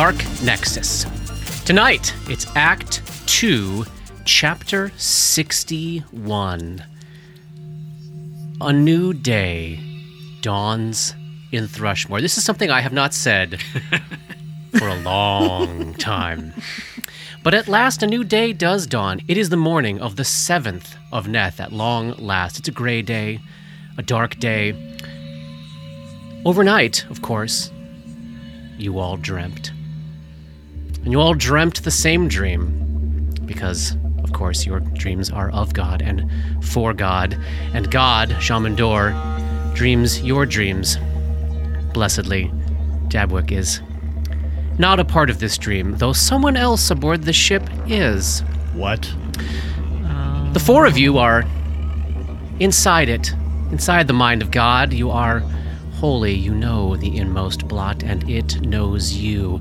Welcome back to Dark Nexus. Tonight, it's Act 2, Chapter 61. A new day dawns in Thrushmoor. This is something I have not said for a long time. But at last, a new day does dawn. It is the morning of the 7th of Neth at long last. It's a gray day, a dark day. Overnight, of course, you all dreamt. And you all dreamt the same dream because, of course, your dreams are of God and for God. And God, Shaman-Dor, dreams your dreams. Blessedly, Dabwick is not a part of this dream, though someone else aboard the ship is. What? The four of you are inside it, inside the mind of God. You are holy. You know the inmost blot, and it knows you.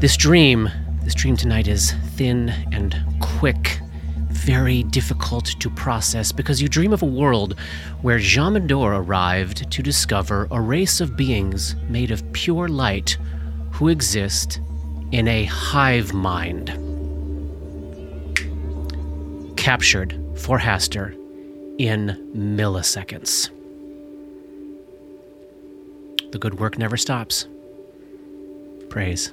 This dream, this dream tonight is thin and quick, very difficult to process because you dream of a world where Jamandor arrived to discover a race of beings made of pure light who exist in a hive mind captured for Hastur in milliseconds. The good work never stops. Praise.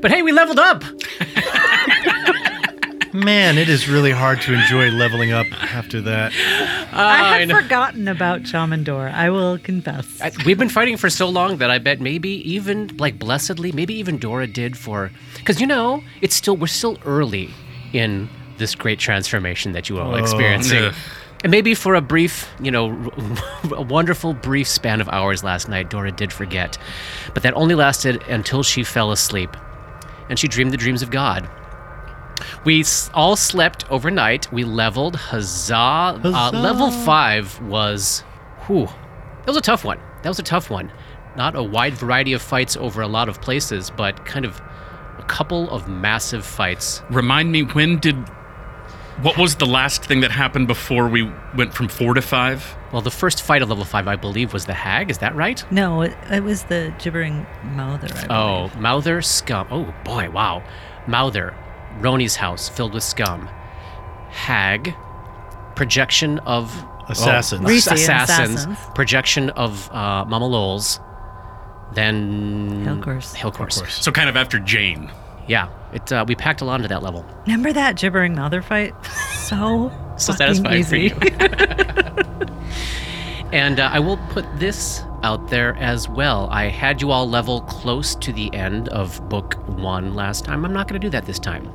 But hey, we leveled up! Man, it is really hard to enjoy leveling up after that. Ah, I had forgotten about Chamandor. I will confess. I- We've been fighting for so long that I bet maybe even like blessedly, maybe even Dora did for because you know it's still we're still early in this great transformation that you all are all experiencing. ugh. And maybe for a brief, you know, a wonderful brief span of hours last night, Dora did forget. But that only lasted until she fell asleep. And she dreamed the dreams of God. We all slept overnight. We leveled. Huzzah. Uh, Huzzah. level five was. Whew. That was a tough one. That was a tough one. Not a wide variety of fights over a lot of places, but kind of a couple of massive fights. Remind me, when did. What was the last thing that happened before we went from four to five? Well, the first fight of level five, I believe, was the hag. Is that right? No, it, it was the gibbering mouther. I Oh, Mouther, Scum. Oh, boy, wow. Mouther, Roni's house filled with scum. Hag, projection of. Assassins. Oh, assassins. assassins. Projection of uh, Mama Lols. Then. Hillcourse. Hillcourse. So, kind of after Jane. Yeah, it, uh, we packed a lot into that level. Remember that gibbering mouther fight? So So fucking satisfying for you. And uh, I will put this out there as well. I had you all level close to the end of book one last time. I'm not going to do that this time.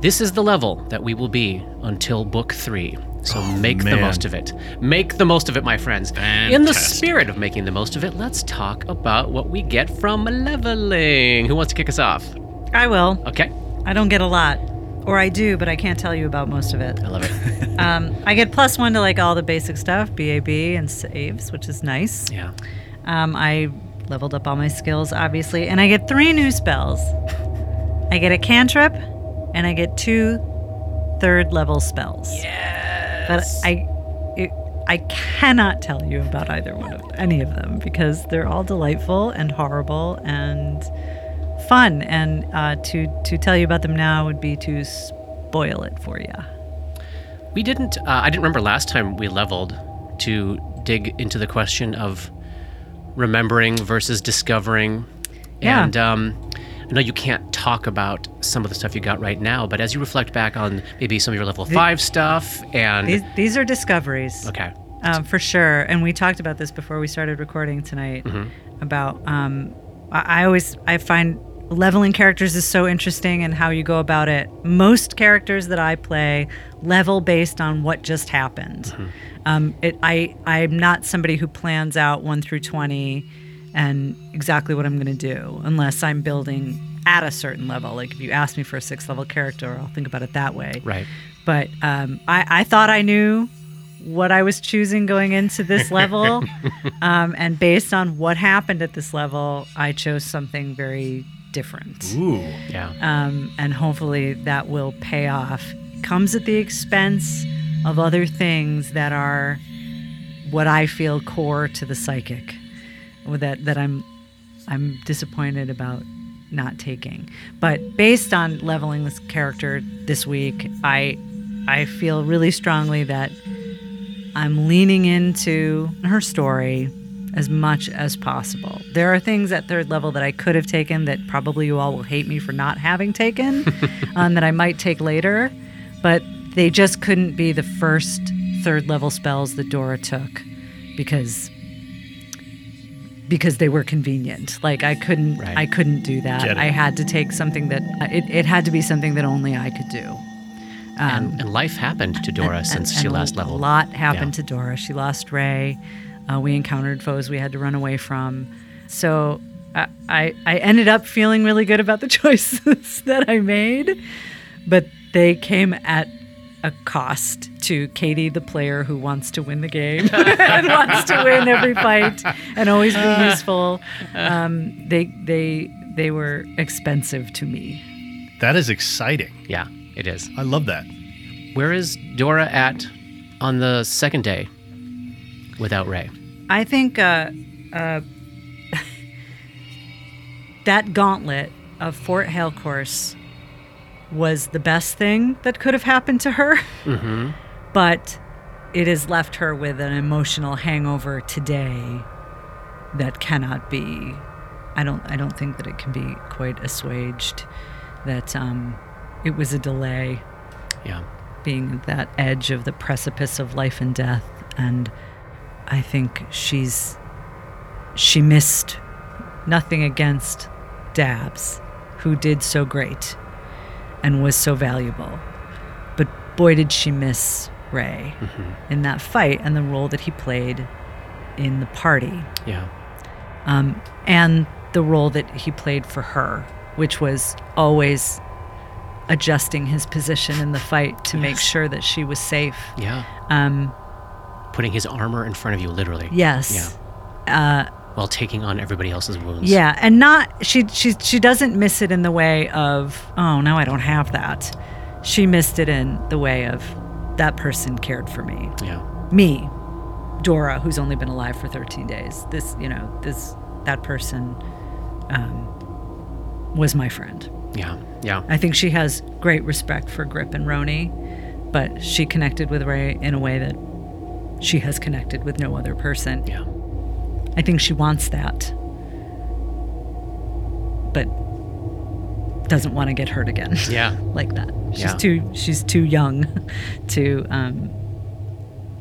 This is the level that we will be until book three. So make the most of it. Make the most of it, my friends. In the spirit of making the most of it, let's talk about what we get from leveling. Who wants to kick us off? I will. Okay. I don't get a lot. Or I do, but I can't tell you about most of it. I love it. Um, I get plus one to like all the basic stuff, BAB and saves, which is nice. yeah. Um, I leveled up all my skills, obviously, and I get three new spells. I get a cantrip, and I get two third level spells. Yes. But I, it, I cannot tell you about either one of any of them because they're all delightful and horrible and fun. And uh, to to tell you about them now would be to spoil it for you. We didn't. Uh, I didn't remember last time we leveled to dig into the question of remembering versus discovering. Yeah. And um, I know you can't talk about some of the stuff you got right now, but as you reflect back on maybe some of your level five stuff and These these are discoveries. okay, um, for sure. And we talked about this before we started recording tonight. About um, I, I always I find leveling characters is so interesting and how you go about it. Most characters that I play level based on what just happened. Um, it I I'm not somebody who plans out one through twenty and exactly what I'm going to do unless I'm building at a certain level. Like if you ask me for a six level character, I'll think about it that way right. but um, I, I thought I knew what I was choosing going into this level. um, and based on what happened at this level, I chose something very different. Ooh. Yeah. Um, and hopefully that will pay off. Comes at the expense of other things that are what I feel core to the psychic, that that I'm I'm disappointed about not taking. But based on leveling this character this week, I I feel really strongly that I'm leaning into her story as much as possible. There are things at third level that I could have taken that probably you all will hate me for not having taken, um, that I might take later, but they just couldn't be the first third level spells that Dora took because because they were convenient. Like I couldn't Right. I couldn't do that. I had to take something that it, it had to be something that only I could do. and, and life happened to Dora And- since and- she last a lot happened Yeah. to Dora. She lost Ray. Uh, we encountered foes we had to run away from. So I, I, I ended up feeling really good about the choices that I made, but they came at a cost to Katie, the player who wants to win the game and wants to win every fight and always be useful. Um, they, they, they were expensive to me. That is exciting. Yeah, it is. I love that. Where is Dora at on the second day without Ray? I think uh, uh, that gauntlet of Fort Hale course was the best thing that could have happened to her. Mm-hmm. But it has left her with an emotional hangover today that cannot be. I don't. I don't think that it can be quite assuaged. That um, it was a delay Yeah. being at that edge of the precipice of life and death and i think she's she missed nothing against dabs who did so great and was so valuable but boy did she miss ray in that fight and the role that he played in the party Yeah. um, and the role that he played for her, which was always adjusting his position in the fight to make sure that she was safe. Yeah. Um, Putting his armor in front of you, literally. yes. Yeah. While taking on everybody else's wounds. Yeah, and not she she she doesn't miss it in the way of oh no I don't have that. She missed it in the way of that person cared for me. Yeah. Me, Dora, who's only been alive for 13 days. This you know this that person um, was my friend. Yeah. Yeah. I think she has great respect for Grip and Roni, but she connected with Ray in a way that she has connected with no other person. Yeah. I think she wants that, but doesn't want to get hurt again Yeah. like that. She's Yeah. too she's too young to um,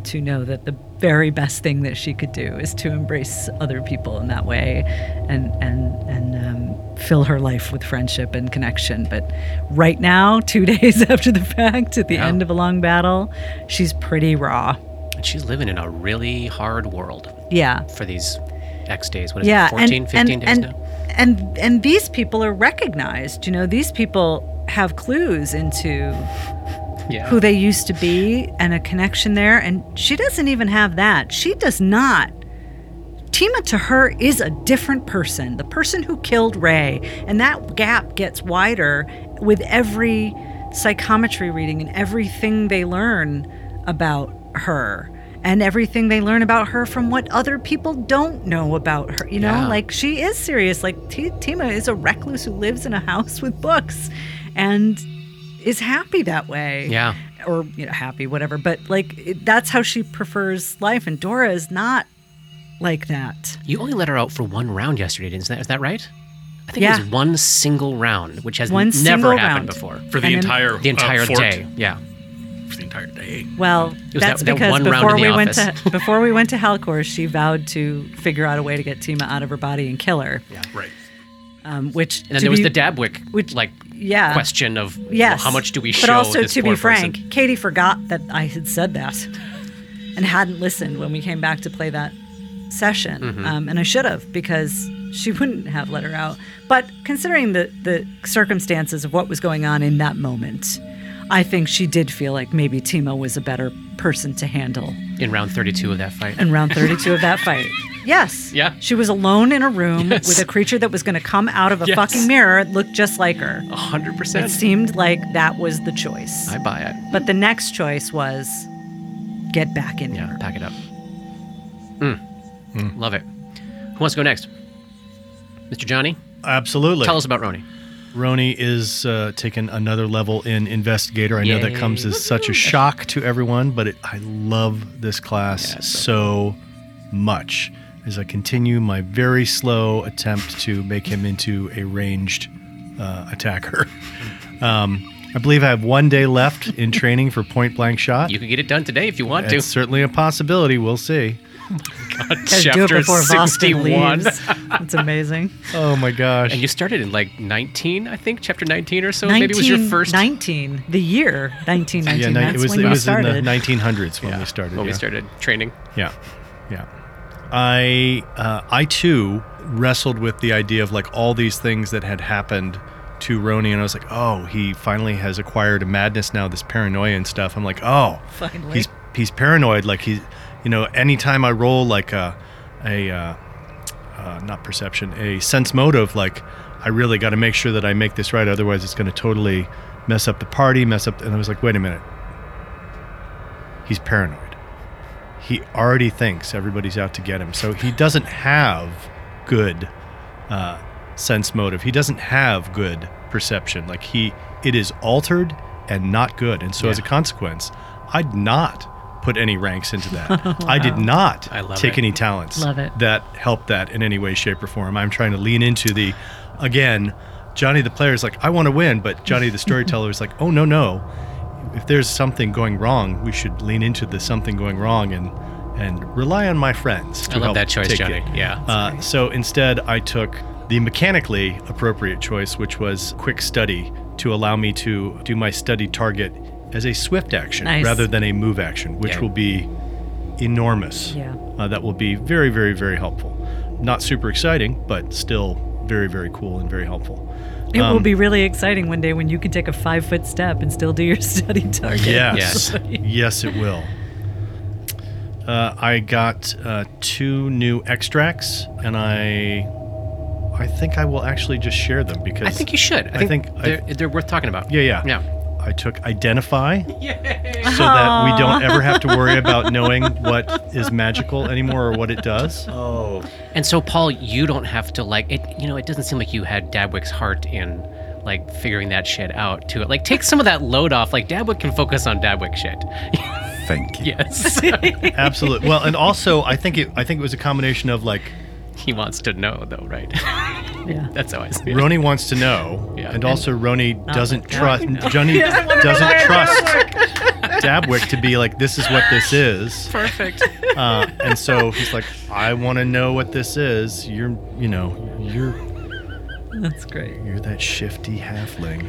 to know that the very best thing that she could do is to embrace other people in that way and and and um, fill her life with friendship and connection. But right now, two days after the fact, at the Yeah. end of a long battle, she's pretty raw. And she's living in a really hard world Yeah. for these X days. What is yeah, it? 14, and, 15 and, days and, now? And and these people are recognized. You know, these people have clues into Yeah. who they used to be and a connection there. And she doesn't even have that. She does not. Tima to her is a different person, the person who killed Ray. And that gap gets wider with every psychometry reading and everything they learn about her. And everything they learn about her from what other people don't know about her. You know, Yeah. like she is serious. Like T- Tima is a recluse who lives in a house with books and is happy that way Yeah. or you know happy whatever but like it, that's how she prefers life and dora is not like that You only let her out for one round yesterday, didn't that? Is that right? I think Yeah. it was one single round, which has One n- never happened round. before. for the And entire The entire uh, day. Yeah. For the entire day. well was that's that- that because one before in the we went to before we went to Halcor, she vowed to figure out a way to get tima out of her body and kill her Yeah, Right. um, which And then to there was be- the Dabwick which- like yeah question of well, yes how much do we show? but also this to poor be frank person? katie forgot that i had said that and hadn't listened when we came back to play that session Mm-hmm. um, and i should have because she wouldn't have let her out but considering the, the circumstances of what was going on in that moment i think she did feel like maybe timo was a better person to handle in round 32 of that fight. in round 32 of that fight yes Yeah. she was alone in a room Yes. with a creature that was going to come out of a Yes. fucking mirror looked just like her A hundred it seemed like that was the choice. I buy it. But the next choice was get back in Yeah, here. pack it up. Mm. Mm. Love it. Who wants to go next? Mr. Johnny, Absolutely. tell us about Roni. Roni is uh, taking another level in investigator. I know that comes as such a shock to everyone, but it, I love this class Yeah, so much as I continue my very slow attempt to make him into a ranged uh, attacker. um, I believe I have one day left in training for point blank shot. You can get it done today if you want It's certainly a possibility. We'll see. To. Guys, do it Chapter before Boston 61. leaves. It's amazing. Oh my gosh. And you started in like 19, I think, chapter 19 or so. Maybe it was your first 19, the year 1919. yeah, ni- That's it was when it you was started. in the 1900s when Yeah, we started. When we started training. Yeah, yeah. I uh, I too wrestled with the idea of like all these things that had happened to Roni, and I was like, oh, he finally has acquired a madness now, this paranoia and stuff. I'm like, oh, Finally. he's he's paranoid. Like he's, you know, anytime I roll like a a uh, uh, not perception, a sense motive, like I really got to make sure that I make this right, otherwise it's going to totally mess up the party, mess up. And I was like, wait a minute, he's paranoid. He already thinks everybody's out to get him, so he doesn't have good uh, sense motive. He doesn't have good perception. Like he, it is altered and not good. And so as a consequence, I'd not put any ranks into that. I did not I take it. any talents Love it. that helped that in any way, shape, or form. I'm trying to lean into the, again, Johnny the player is like, I want to win, but Johnny the storyteller is like, oh no no, if there's something going wrong, we should lean into the something going wrong and and rely on my friends. To I love help that choice, Johnny. it. Yeah. Uh, so instead, I took the mechanically appropriate choice, which was quick study, to allow me to do my study target as a swift action Nice. rather than a move action, which Yeah. will be enormous. Yeah. Uh, that will be very, very, very helpful. Not super exciting, but still very, very cool and very helpful. It will Um, be really exciting one day when you can take a five foot step and still do your study target. Yes. Yes. yes, it will. Uh, I got uh, two new extracts, and I, I think I will actually just share them because I think you should. I I think, think they're, they're worth talking about. Yeah, yeah. Yeah. I took identify, so that we don't ever have to worry about knowing what is magical anymore or what it does. Oh. And so, Paul, you don't have to like it. You know, it doesn't seem like you had Dabwick's heart in like figuring that shit out to it. Like, take some of that load off. Like, Dabwick can focus on Dabwick shit. Thank you. yes. Absolutely. Well, and also I think it I think it was a combination of like he wants to know, though, right? Yeah. That's how I see it. Roni wants to know, Yeah. and also Roni doesn't God, trust. Johnny doesn't, trust Dabwick to be like, "This is what this is," Perfect. uh, and so he's like, "I want to know what this is." You're, you know, you're That's great. you're that shifty halfling.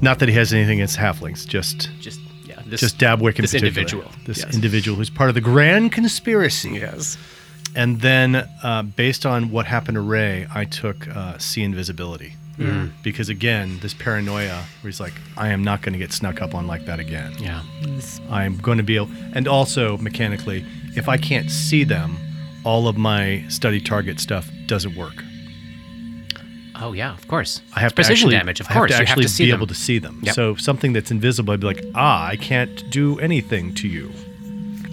Not that he has anything against halflings, just Just, yeah. This, just Dabwick in this particular. individual. This Yes. individual who's part of the grand conspiracy. Yes. And then, uh, based on what happened to Ray, I took uh, see invisibility. Because again, this paranoia where he's like, I am not going to get snuck up on like that again. Yeah. I'm going to be able, and also mechanically, if I can't see them, all of my study target stuff doesn't work. Oh, yeah, of course. I have precision actually, damage, of course. have to you have to see be them. able to see them. Yep. So something that's invisible, I'd be like, ah, I can't do anything to you.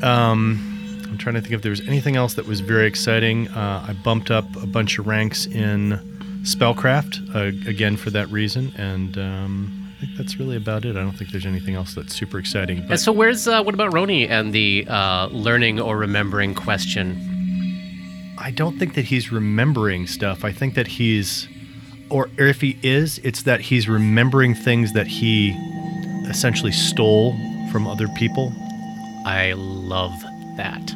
Um, I'm trying to think if there was anything else that was very exciting. Uh, I bumped up a bunch of ranks in spellcraft uh, again for that reason, and um, I think that's really about it. I don't think there's anything else that's super exciting. But And so, where's uh, what about Roni and the uh, learning or remembering question? I don't think that he's remembering stuff. I think that he's, or if he is, it's that he's remembering things that he essentially stole from other people. I love that.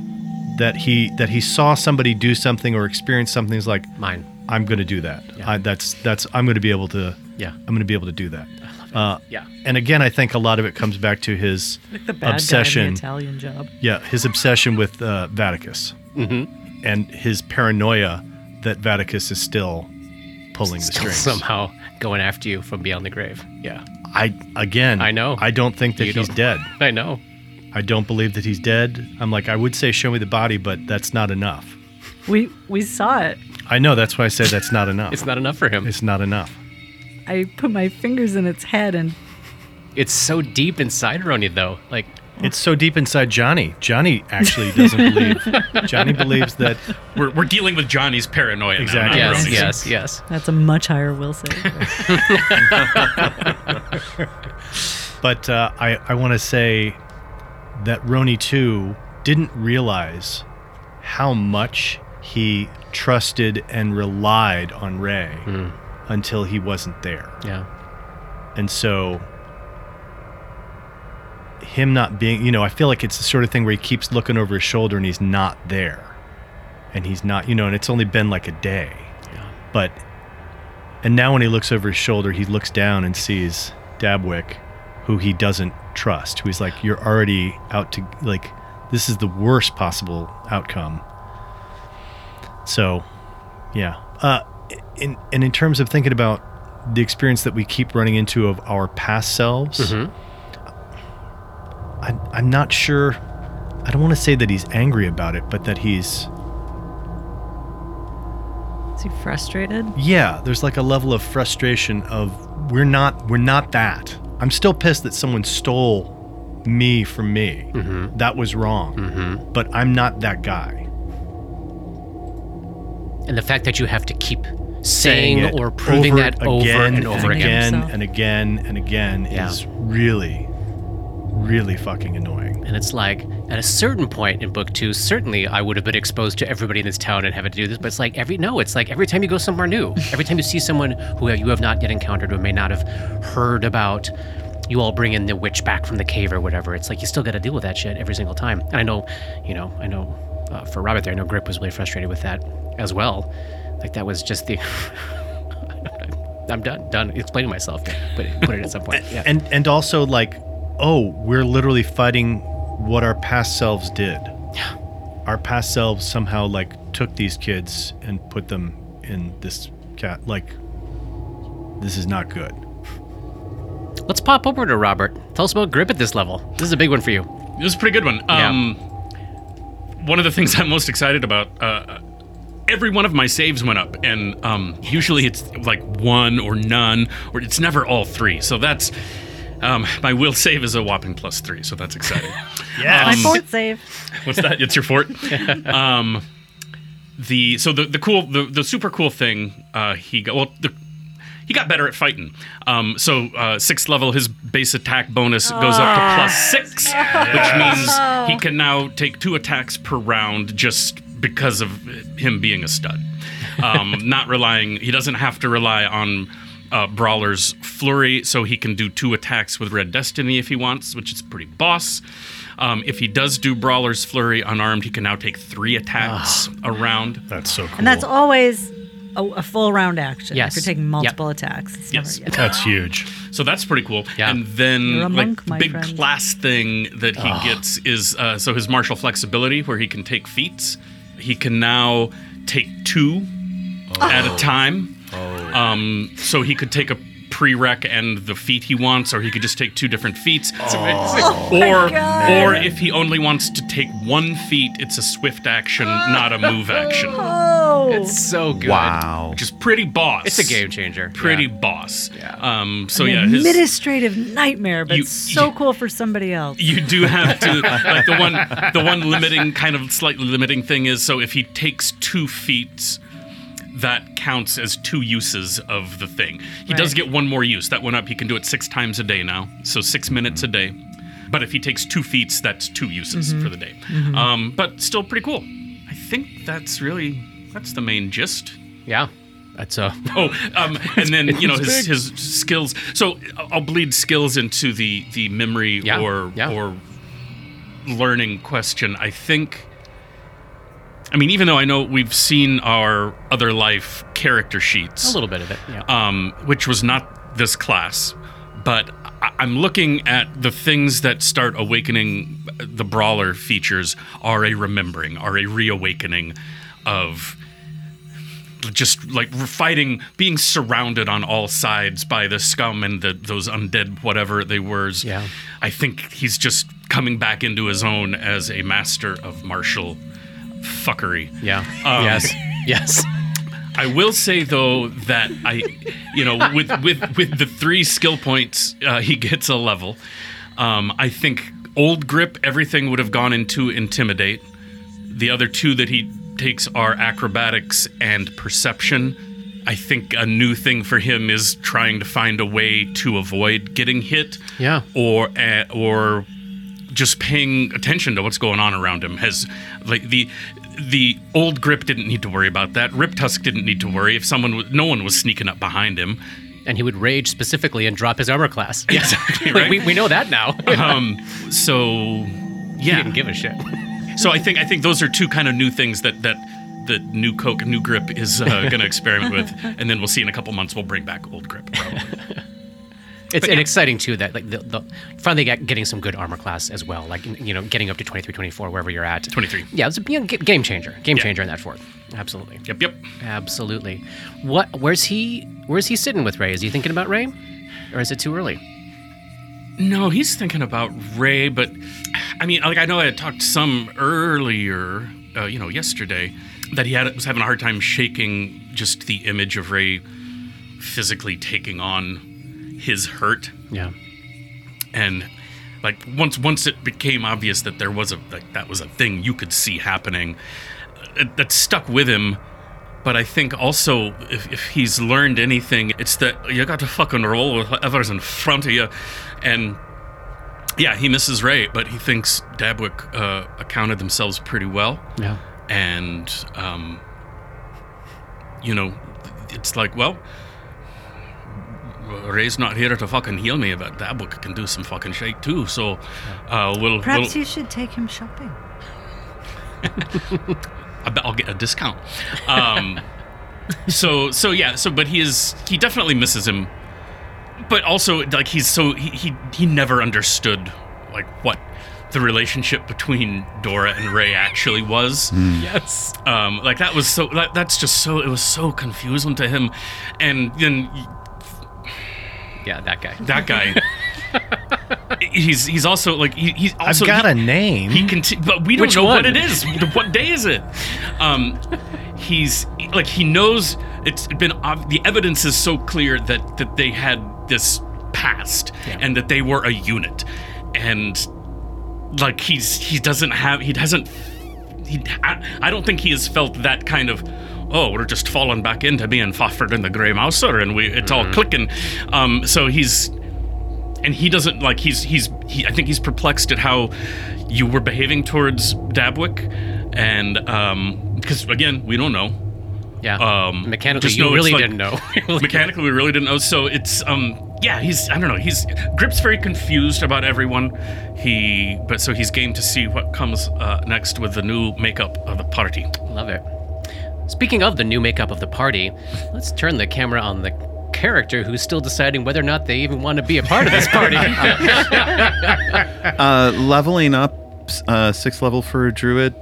That he that he saw somebody do something or experience something. He's like, Mine. I'm going to do that. Yeah. I, that's that's I'm going to be able to. Yeah. I'm going to be able to do that. Uh, Yeah. and again, I think a lot of it comes back to his Like the bad obsession. in the Italian job. Yeah, his obsession with uh, Vaticus Mm-hmm. and his paranoia that Vaticus is still pulling the Still strings. somehow going after you from beyond the grave. Yeah. I again, I know. I don't think that You he's don't- dead. I know. I don't believe that he's dead. I'm like, I would say show me the body, but that's not enough. We we saw it. I know that's why I say that's not enough. It's not enough for him. It's not enough. I put my fingers in its head and It's so deep inside Roni, though. Like, It's so deep inside Johnny. Johnny actually doesn't believe. Johnny believes that We're, we're dealing with Johnny's paranoia now, Exactly. not Yes, Roni's. yes, yes. That's a much higher will save. But uh, I, I want to say that Roni too didn't realize how much he trusted and relied on Ray hmm. until he wasn't there. Yeah. And so him not being, you know, I feel like it's the sort of thing where he keeps looking over his shoulder and he's not there. And he's not, you know, and it's only been like a day. Yeah. But and now when he looks over his shoulder, he looks down and sees Dabwick, who he doesn't trust. Who he's like, "You're already out to like, this is the worst possible outcome." So, yeah. Uh, in and in terms of thinking about the experience that we keep running into of our past selves, I, I'm not sure. I don't want to say that he's angry about it, but that he's Is he frustrated? yeah there's like a level of frustration of we're not we're not that i'm still pissed that someone stole me from me. Mm-hmm. That was wrong. Mm-hmm. But i'm not that guy. And the fact that you have to keep saying it or proving over that over again and over again. again and again and again Yeah. is really really fucking annoying And it's like, at a certain point in book two, certainly I would have been exposed to everybody in this town and having to do this. But it's like every no, it's like every time you go somewhere new, every time you see someone who you have not yet encountered or may not have heard about, you all bring in the witch back from the cave or whatever. It's like you still got to deal with that shit every single time. And I know, you know, I know uh, for Robert there, I know Grip was really frustrated with that as well. Like that was just the. I'm done, done explaining myself, but put it at some point. Yeah. and and also like oh we're literally fighting what our past selves did Yeah. our past selves somehow like took these kids and put them in this cat like this is not good Let's pop over to Robert. Tell us about grip at this level. This is a big one for you. It was a pretty good one. Yeah. Um, one of the things I'm most excited about. Uh, every one of my saves went up, and um, usually it's like one or none, or it's never all three. So that's um, my will save is a whopping plus three. So that's exciting. yeah My Um, fort save. What's that? It's your fort. um, the so the the cool the the super cool thing uh, he got well the. He got better at fighting. Um, so uh, sixth level, his base attack bonus goes up to plus six, which means he can now take two attacks per round just because of him being a stud. Um, not relying, he doesn't have to rely on uh, Brawler's Flurry, so he can do two attacks with Red Destiny if he wants, which is pretty boss. Um, if he does do Brawler's Flurry unarmed, he can now take three attacks a round. that's so cool And that's always a, a full round action. Yes. If you're taking multiple attacks. It's Yes. Never, that's huge So that's pretty cool. Yeah. And then You're like the big friend. class thing that he gets is uh, so his martial flexibility, where he can take feats. He can now take two at a time. Um, so he could take a prereq and the feat he wants, or he could just take two different feats. Oh. or or if he only wants to take one feat, it's a swift action, not a move action. Oh. It's so good. Wow. Which is pretty boss. It's a game changer. Pretty Yeah. boss. Yeah. Um. So An yeah, his, administrative nightmare, but You- so you- cool for somebody else. you do have to like the one the one limiting kind of slightly limiting thing is so if he takes two feats that counts as two uses of the thing. He does get one more use. That went up he can do it six times a day now. So six minutes a day. But if he takes two feats that's two uses for the day. Um, but still pretty cool. I think that's really that's the main gist. Yeah. That's uh Oh, um, and then you know his, his skills. So I'll bleed skills into the the memory Yeah, or yeah. or learning question. I think. I mean, even though I know we've seen our other life character sheets, a little bit of it. Yeah. um, which was not this class, but I- I'm looking at the things that start awakening the brawler features are a remembering, are a reawakening of just like fighting, being surrounded on all sides by the scum and the, those undead whatever they were. Yeah. I think he's just coming back into his own as a master of martial fuckery. yeah. um, yes. Yes. I will say though that I, you know, with with with the three skill points, uh, he gets a level. Um, I think old grip, everything would have gone into intimidate. The other two that he takes are acrobatics and perception. I think a new thing for him is trying to find a way to avoid getting hit. Yeah. Or uh, or just paying attention to what's going on around him. Has like the the old grip didn't need to worry about that. Rip Tusk didn't need to worry if someone no one was sneaking up behind him. And he would rage specifically and drop his armor class. Exactly Like, we, we know that now. um, so He yeah. didn't give a shit. So I think I think those are two kind of new things that that the new Coke, new grip is uh, going to experiment with, and then we'll see in a couple months we'll bring back old grip. Probably. It's and exciting too that like the, the finally get, getting some good armor class as well. Like you know, getting up to 23, 24, wherever you're at. 23. Yeah, it's a you know, ga- game changer. Game Yeah. changer in that fourth. Absolutely. Yep, yep. Absolutely. What? Where's he? Where's he sitting with Ray? Is he thinking about Ray, or is it too early? No, he's thinking about Ray, but I mean, like I know I had talked some earlier, uh, you know, yesterday, that he had was having a hard time shaking just the image of Ray physically taking on his hurt. Yeah. and like once once it became obvious that there was a like that was a thing you could see happening it, that stuck with him but i think also if, if he's learned anything it's that you got to fucking roll with whatever's in front of you and yeah he misses ray but he thinks dabwick uh, accounted themselves pretty well Yeah. and um, you know, it's like, well, Ray's not here to fucking heal me, but that book can do some fucking shit too. So uh, we'll, Perhaps we'll you should take him shopping. I bet I'll get a discount. Um, so so yeah, so but he is he definitely misses him, but also like he's so he he, he never understood like what the relationship between Dora and Ray actually was. Yes. um like that was so that, that's just so it was so confusing to him and then Yeah, that guy. that guy he's he's also like he, he's I've got he, a name. he conti- but we don't Which know one? what it is what day is it um he's like he knows it's been ob- the evidence is so clear that that they had this past Yeah. and that they were a unit and like he's he doesn't have he doesn't he I, I don't think he has felt that kind of oh we're just falling back into being Fafhrd and the Grey Mouser and we it's all clicking. Um so he's and he doesn't like he's he's he, I think he's perplexed at how you were behaving towards Dabwick and um because again we don't know. Yeah. um Mechanically, you really like- didn't know. mechanically we really didn't know. So it's um yeah he's i don't know he's grip's very confused about everyone. He but so he's game to see what comes uh, next with the new makeup of the party. Love it. Speaking of the new makeup of the party, let's turn the camera on the character who's still deciding whether or not they even want to be a part of this party. Uh, leveling up, uh, sixth level for a druid.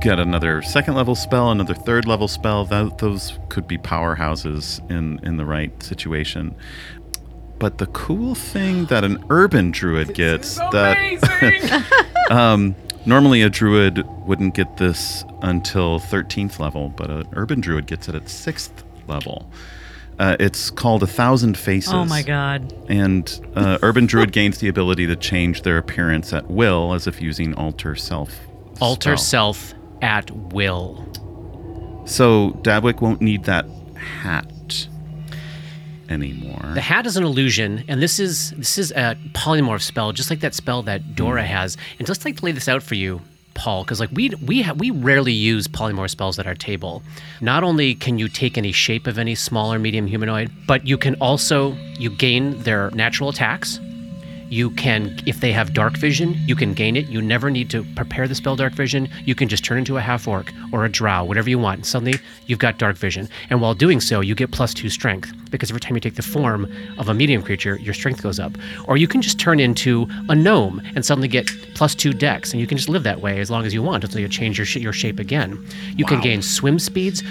Get another second level spell, another third level spell. That, those could be powerhouses in in the right situation. But the cool thing that an urban druid gets that um, normally a druid wouldn't get this until 13th level, but an urban druid gets it at sixth level. Uh, it's called a thousand faces. Oh my god. And uh, Urban Druid gains the ability to change their appearance at will, as if using Alter Self. Alter spell. self at will. So Dabwick won't need that hat anymore. The hat is an illusion, and this is this is a polymorph spell, just like that spell that Dora hmm. has. And just like to lay this out for you, Paul, because like we we ha- we rarely use polymorph spells at our table. Not only can you take any shape of any small or medium humanoid, but you can also you gain their natural attacks. You can, if they have dark vision, you can gain it. You never need to prepare the spell dark vision. You can just turn into a half orc or a drow, whatever you want. And suddenly you've got dark vision. And while doing so, you get plus two strength because every time you take the form of a medium creature, your strength goes up. Or you can just turn into a gnome and suddenly get plus two dex. And you can just live that way as long as you want until you change your, sh- your shape again. You can gain swim speeds.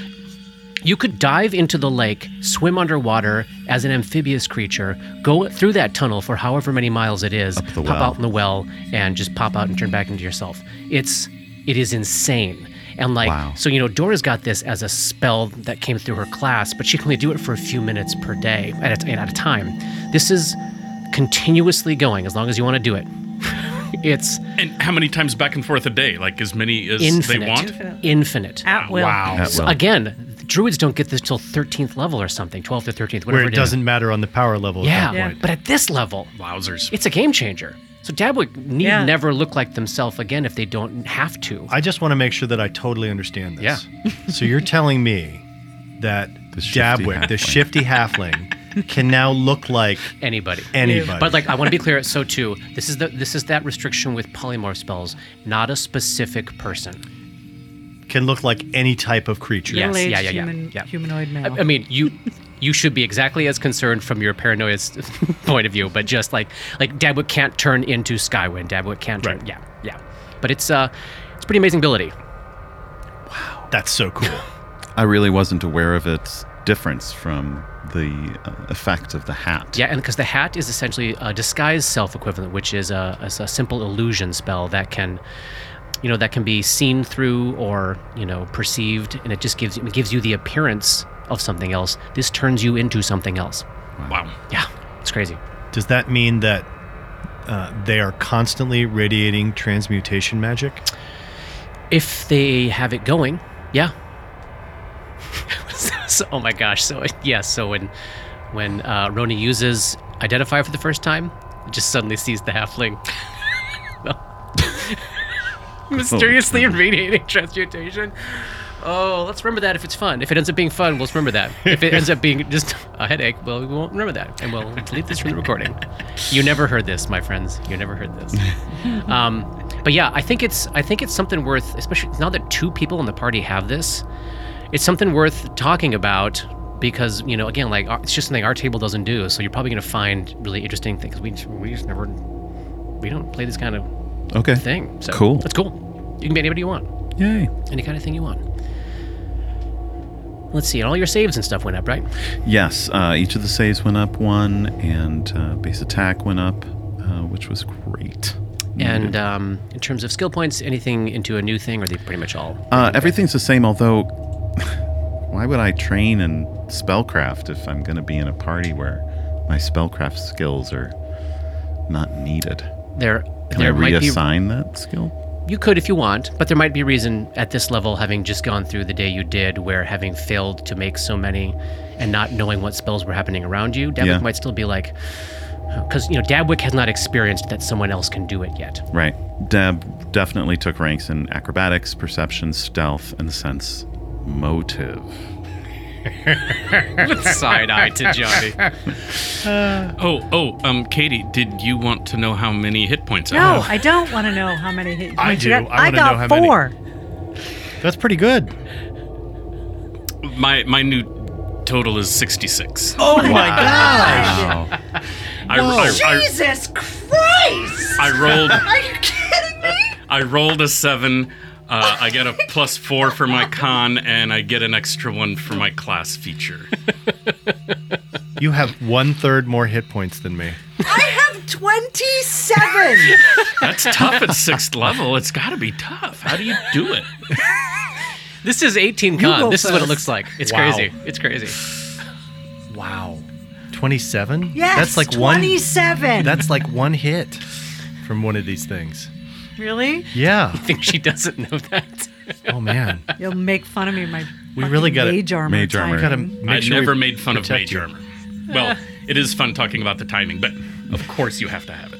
You could dive into the lake, swim underwater as an amphibious creature, go through that tunnel for however many miles it is, pop well. out in the well, and just pop out and turn back into yourself. It's it is insane. And like Wow. so, you know, Dora's got this as a spell that came through her class, but she can only do it for a few minutes per day at a, at a time. This is continuously going as long as you want to do it. it's And how many times back and forth a day? Like as many as infinite. they want? Infinite. At will. Wow. At will. Again, druids don't get this till 13th level or something, 12th or 13th, whatever Where it is. doesn't matter on the power level. Yeah, At that point. but at this level, Wowzers. it's a game changer. So Dabwick need Yeah. never look like themselves again if they don't have to. I just want to make sure that I totally understand this. Yeah. so you're telling me that The shifty Dabwick, the shifty halfling, can now look like Anybody. anybody. But like I want to be clear, so too, this is the this is that restriction with polymorph spells, not a specific person. Can look like any type of creature. Yes, yeah, yeah, yeah, human, yeah. humanoid I, male. I mean, you you should be exactly as concerned from your paranoia point of view, but just like like Dabwick can't turn into Skywind. Dabwick can't turn. Right. Yeah, yeah. But it's uh, it's pretty amazing ability. Wow, that's so cool. I really wasn't aware of its difference from the uh, effect of the hat. Yeah, and because the hat is essentially a disguise self equivalent, which is a, is a simple illusion spell that can, you know, that can be seen through or you know perceived, and it just gives it gives you the appearance of something else. This turns you into something else. Wow. Yeah, it's crazy. Does that mean that uh, they are constantly radiating transmutation magic? If they have it going, yeah. so, oh my gosh! So yes, so when when uh, Roni uses identify for the first time, it just suddenly sees the halfling. Mysteriously radiating transmutation. Oh, let's remember that if it's fun. If it ends up being fun, let's remember that. If it ends up being just a headache, well, we won't remember that, and we'll delete this from the recording. You never heard this, my friends. You never heard this. Um, but yeah, I think it's I think it's something worth, especially now that two people in the party have this. It's something worth talking about because you know, again, like it's just something our table doesn't do. So you're probably going to find really interesting things. We just, we just never we don't play this kind of Okay. thing. So Cool. That's cool. You can be anybody you want, Yay. any kind of thing you want. Let's see, and all your saves and stuff went up, right? Yes, uh, each of the saves went up one, and uh, base attack went up, uh, which was great. And um, in terms of skill points, anything into a new thing, or are they pretty much all? Uh, everything's the same, although why would I train in spellcraft if I'm going to be in a party where my spellcraft skills are not needed? There, Can there I might be reassign that skill? You could if you want, but there might be a reason at this level, having just gone through the day you did, where having failed to make so many and not knowing what spells were happening around you, Dabwick Yeah. might still be like, because you know Dabwick has not experienced that someone else can do it yet. Right. Deb definitely took ranks in acrobatics, perception, stealth, and sense motive. Side eye to Johnny. Oh, oh, um, Katie, did you want to know how many hit points I no, have? I don't want to know how many hit I points you do. got. I I got know how many. four. That's pretty good. My my new total is 66. Oh my god! Wow. I, I, I, Jesus Christ! I rolled Are you kidding me? I rolled a 7. Uh, I get a plus 4 for my con and I get an extra one for my class feature. You have one third more hit points than me. I have 27. That's tough at 6th level. It's got to be tough. How do you do it? This is 18 go con. This is what it first. looks like. It's Wow. crazy. It's crazy. Wow. Twenty-seven. yes, That's like one. 27. That's like one hit from one of these things. Really? Yeah. I think she doesn't know that. Oh man. You'll make fun of me. My We really gotta- mage armor. Mage armor. timing. Gotta make I sure never made fun of protect mage you. armor. Well, it is fun talking about the timing, but of course you have to have it.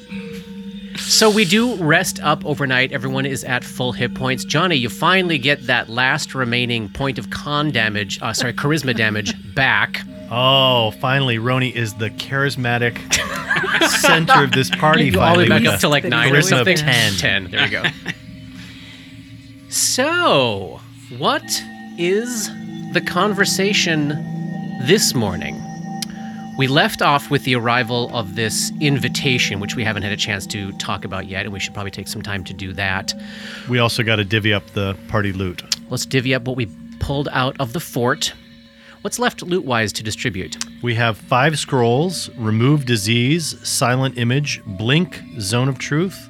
So we do rest up overnight. Everyone is at full hit points. Johnny, you finally get that last remaining point of con damage, uh, sorry, charisma damage back. Oh, finally, Roni is the charismatic center of this party. You all the way finally, back with up a to like nine or charisma of something. 10. Ten. There you go. so, what is the conversation this morning? We left off with the arrival of this invitation, which we haven't had a chance to talk about yet, and we should probably take some time to do that. We also got to divvy up the party loot. Let's divvy up what we pulled out of the fort. What's left loot wise to distribute? We have five scrolls, remove disease, silent image, blink, zone of truth,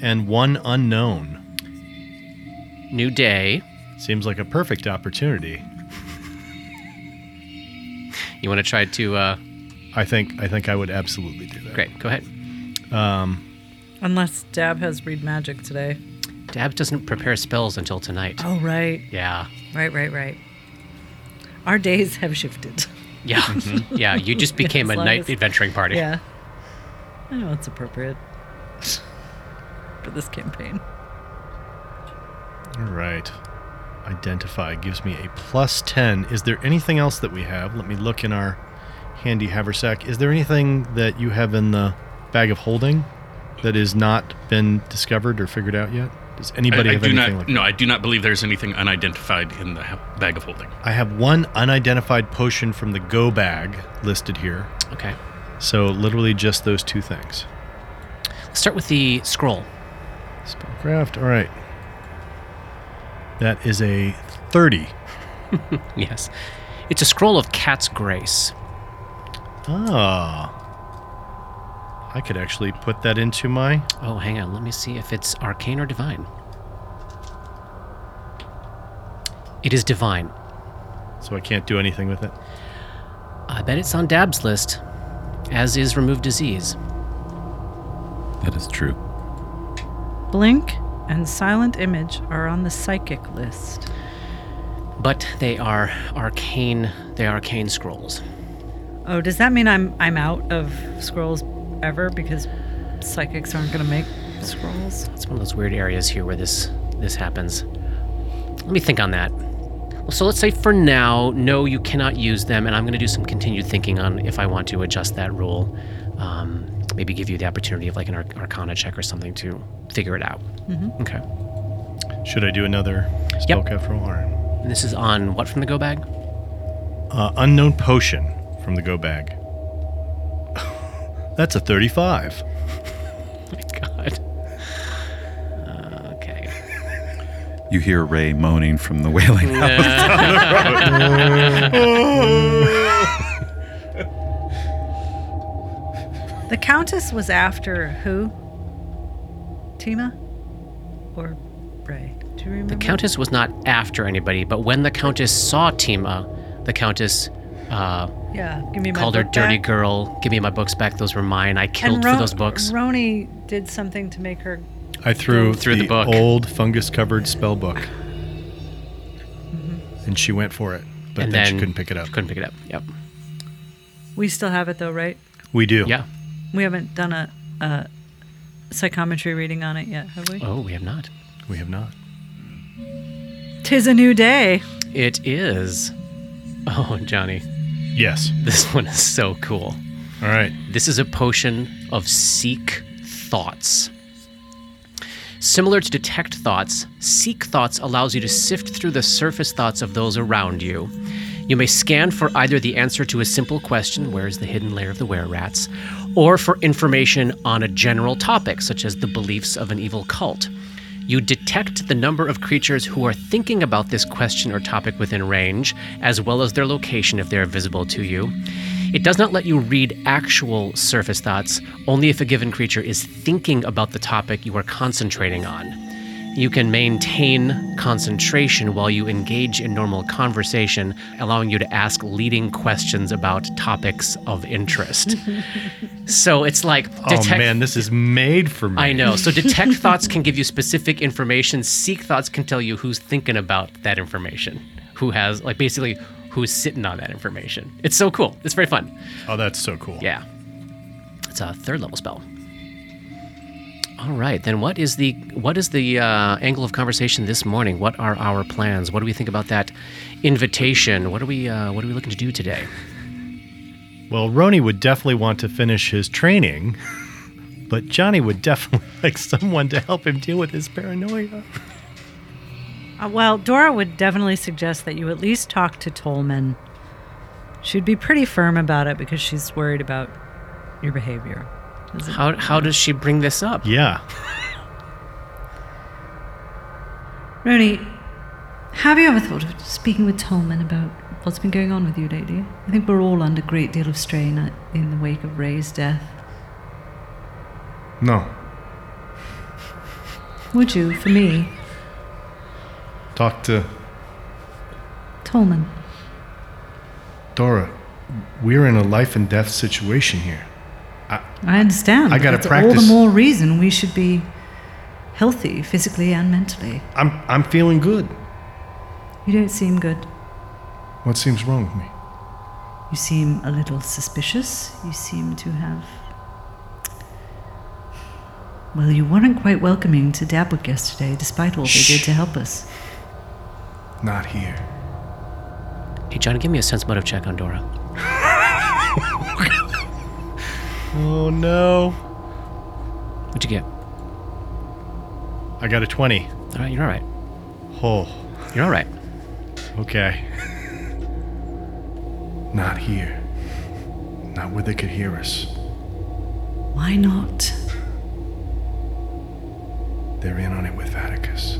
and one unknown. New day. Seems like a perfect opportunity. You want to try to. Uh, I think I think I would absolutely do that. great, go ahead. Unless Dab has read magic today. Dab doesn't prepare spells until tonight. Oh, right. Yeah. Right, right, right. Our days have shifted. Yeah. Mm-hmm. Yeah. You just became a night as- adventuring party. Yeah. I know it's appropriate for this campaign. All right. Identify gives me a plus 10. Is there anything else that we have? Let me look in our handy haversack. Is there anything that you have in the bag of holding that has not been discovered or figured out yet? Does anybody I, I have do anything not. like no, that? I do not believe there's anything unidentified in the bag of holding. I have one unidentified potion from the go bag listed here. Okay. So literally just those two things. Let's start with the scroll. Spellcraft. All right. That is a 30. Yes. It's a scroll of cat's grace. Ah. I could actually put that into my Oh, hang on. Let me see if it's arcane or divine. It is divine. so I can't do anything with it. I bet it's on Dab's list, as is remove disease. That is true. Blink and Silent Image are on the psychic list. But they are arcane. They are arcane scrolls. Oh, does that mean I'm I'm out of scrolls ever because psychics aren't going to make scrolls? It's one of those weird areas here where this this happens. Let me think on that. Well, so let's say for now, no, you cannot use them, and I'm going to do some continued thinking on if I want to adjust that rule. Um, maybe give you the opportunity of like an arc- Arcana check or something to figure it out. Okay. Should I do another Yep. spellcraft roll? All right. And this is on what from the go bag? Uh, unknown potion from the go bag. That's a 35. oh My God. Uh, okay. You hear Ray moaning from the wailing house. The Countess was after who? Tima? Or Ray? Do you remember? The Countess was not after anybody, but when the Countess saw Tima, the Countess uh, Yeah, give me my called her dirty back. girl. Give me my books back. Those were mine. I killed and for those books. Roni did something to make her. I threw, Threw the book. old fungus covered spell book. And she went for it, but then, then she couldn't pick it up. Couldn't pick it up. Yep. We still have it though, right? We do. Yeah. We haven't done a, a psychometry reading on it yet, have we? Oh, we have not. We have not. Tis a new day. It is. Oh, Johnny, Yes. this one is so cool. All right. This is a potion of seek thoughts. Similar to detect thoughts, seek thoughts allows you to sift through the surface thoughts of those around you. You may scan for either the answer to a simple question, where is the hidden lair of the were rats, or for information on a general topic, such as the beliefs of an evil cult. You detect the number of creatures who are thinking about this question or topic within range, as well as their location if they are visible to you. It does not let you read actual surface thoughts, only if a given creature is thinking about the topic you are concentrating on. You can maintain concentration while you engage in normal conversation, allowing you to ask leading questions about topics of interest. so it's like Oh man, this is made for me. I know. So detect thoughts can give you specific information. Seek thoughts can tell you who's thinking about that information, who has like basically who's sitting on that information. It's so cool. It's very fun. Oh, that's so cool. Yeah. It's a third level spell. All right, then what is the what is the uh, angle of conversation this morning? What are our plans? What do we think about that invitation? What are we uh, what are we looking to do today? Well, Roni would definitely want to finish his training, but Johnny would definitely like someone to help him deal with his paranoia. Uh, well, Dora would definitely suggest that you at least talk to Tolman. She'd be pretty firm about it because she's worried about your behavior. Is it- How how does she bring this up? Yeah. Roni, have you ever thought of speaking with Tolman about what's been going on with you lately? I think we're all under a great deal of strain in the wake of Ray's death. No. Would you, for me, Talk to Tolman? Dora. We're in a life and death situation here. I understand. I gotta it's All the more reason we should be healthy, physically and mentally. I'm I'm feeling good. You don't seem good. What seems wrong with me? You seem a little suspicious. You seem to have. Well, you weren't quite welcoming to Dabwick yesterday, despite all they did to help us. Not here. Hey, John, give me a sense motive check on Dora. Oh no. What'd you get? I got a 20. All right, you're all right. Oh, You're all right. okay. Not here. Not where they could hear us. Why not? They're in on it with Vaticus.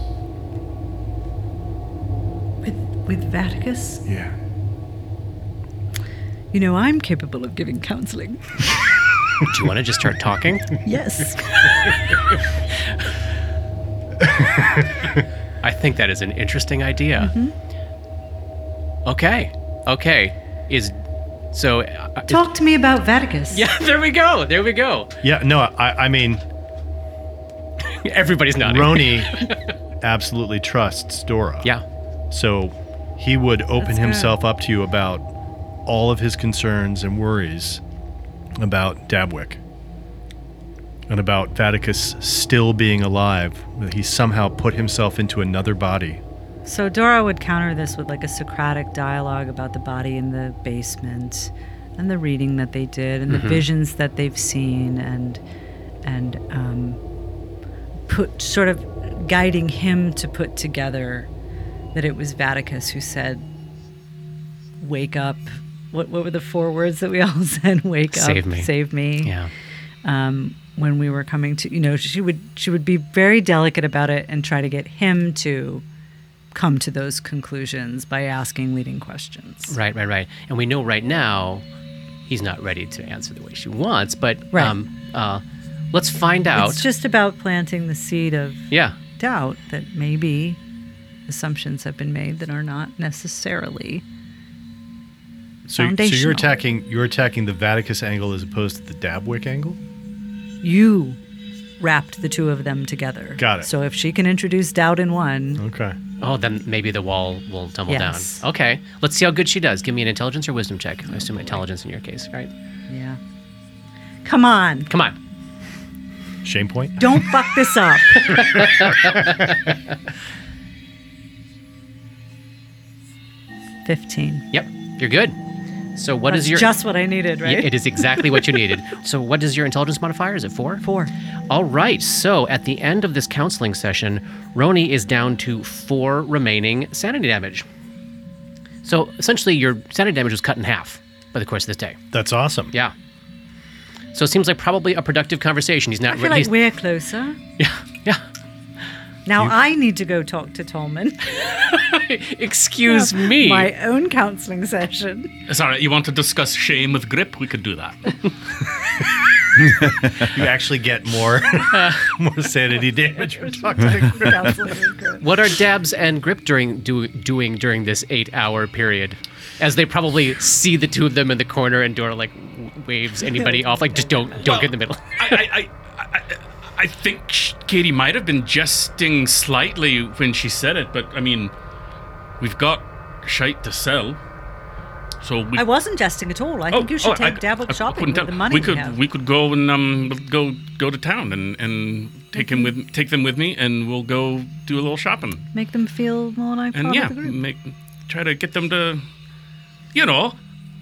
With, with Vaticus? Yeah. You know, I'm capable of giving counseling. Do you want to just start talking? Yes. I think that is an interesting idea. Mm-hmm. Okay. Okay. Is so. Uh, Talk to me about Vaticus. yeah, there we go. There we go. Yeah, no, I, I mean, Everybody's nodding. Roni absolutely trusts Dora. Yeah. So he would open That's good. himself up to you about all of his concerns and worries about Dabwick and about Vaticus still being alive. that He somehow put himself into another body. So Dora would counter this with like a Socratic dialogue about the body in the basement and the reading that they did and the visions that they've seen and and um, put sort of guiding him to put together that it was Vaticus who said, "Wake up." What what were the four words that we all said? Wake up, Save me. save me Yeah. um, when we were coming to you know she would she would be very delicate about it and try to get him to come to those conclusions by asking leading questions Right. Right. Right. And we know right now he's not ready to answer the way she wants. But Right. um, uh, let's find out. it's just about planting the seed of yeah. doubt that maybe assumptions have been made that are not necessarily So, so you're attacking you're attacking the Vaticus angle as opposed to the Dabwick angle? you wrapped the two of them together Got it. so if she can introduce doubt in one Okay. Oh, then maybe the wall will tumble Yes. down. Okay. Let's see how good she does. Give me an intelligence or wisdom check. I assume intelligence in your case, right? yeah come on Come on. Shame point? don't fuck this up Fifteen. Yep. You're good. So what is That's your just what I needed, Yeah, right? it is exactly what you needed. So what is your intelligence modifier? Is it four? Four. All right. So at the end of this counseling session, Roni is down to four remaining sanity damage. So essentially, your sanity damage was cut in half by the course of this day. That's awesome. Yeah. So it seems like probably a productive conversation. He's not. I feel he's- like we're closer. yeah. Yeah. Now I need to go talk to Tolman. Excuse me. My own counseling session. Sorry, you want to discuss shame with grip? We could do that. You actually get more more sanity damage from talking to Counseling. What are Dabs and Grip during do, doing during this eight-hour period? As they probably see the two of them in the corner, and Dora like waves anybody off, like just don't don't get in the middle. I, I, I, I, I think Katie might have been jesting slightly when she said it, but I mean, we've got shite to sell, so we. I wasn't jesting at all. I think you should oh, I- take Dabble I shopping couldn't with tell. the money we we, could have. we could go and um go go to town and and take him with take them with me and we'll go do a little shopping Make them feel more like and part yeah of the group. make try to get them to you know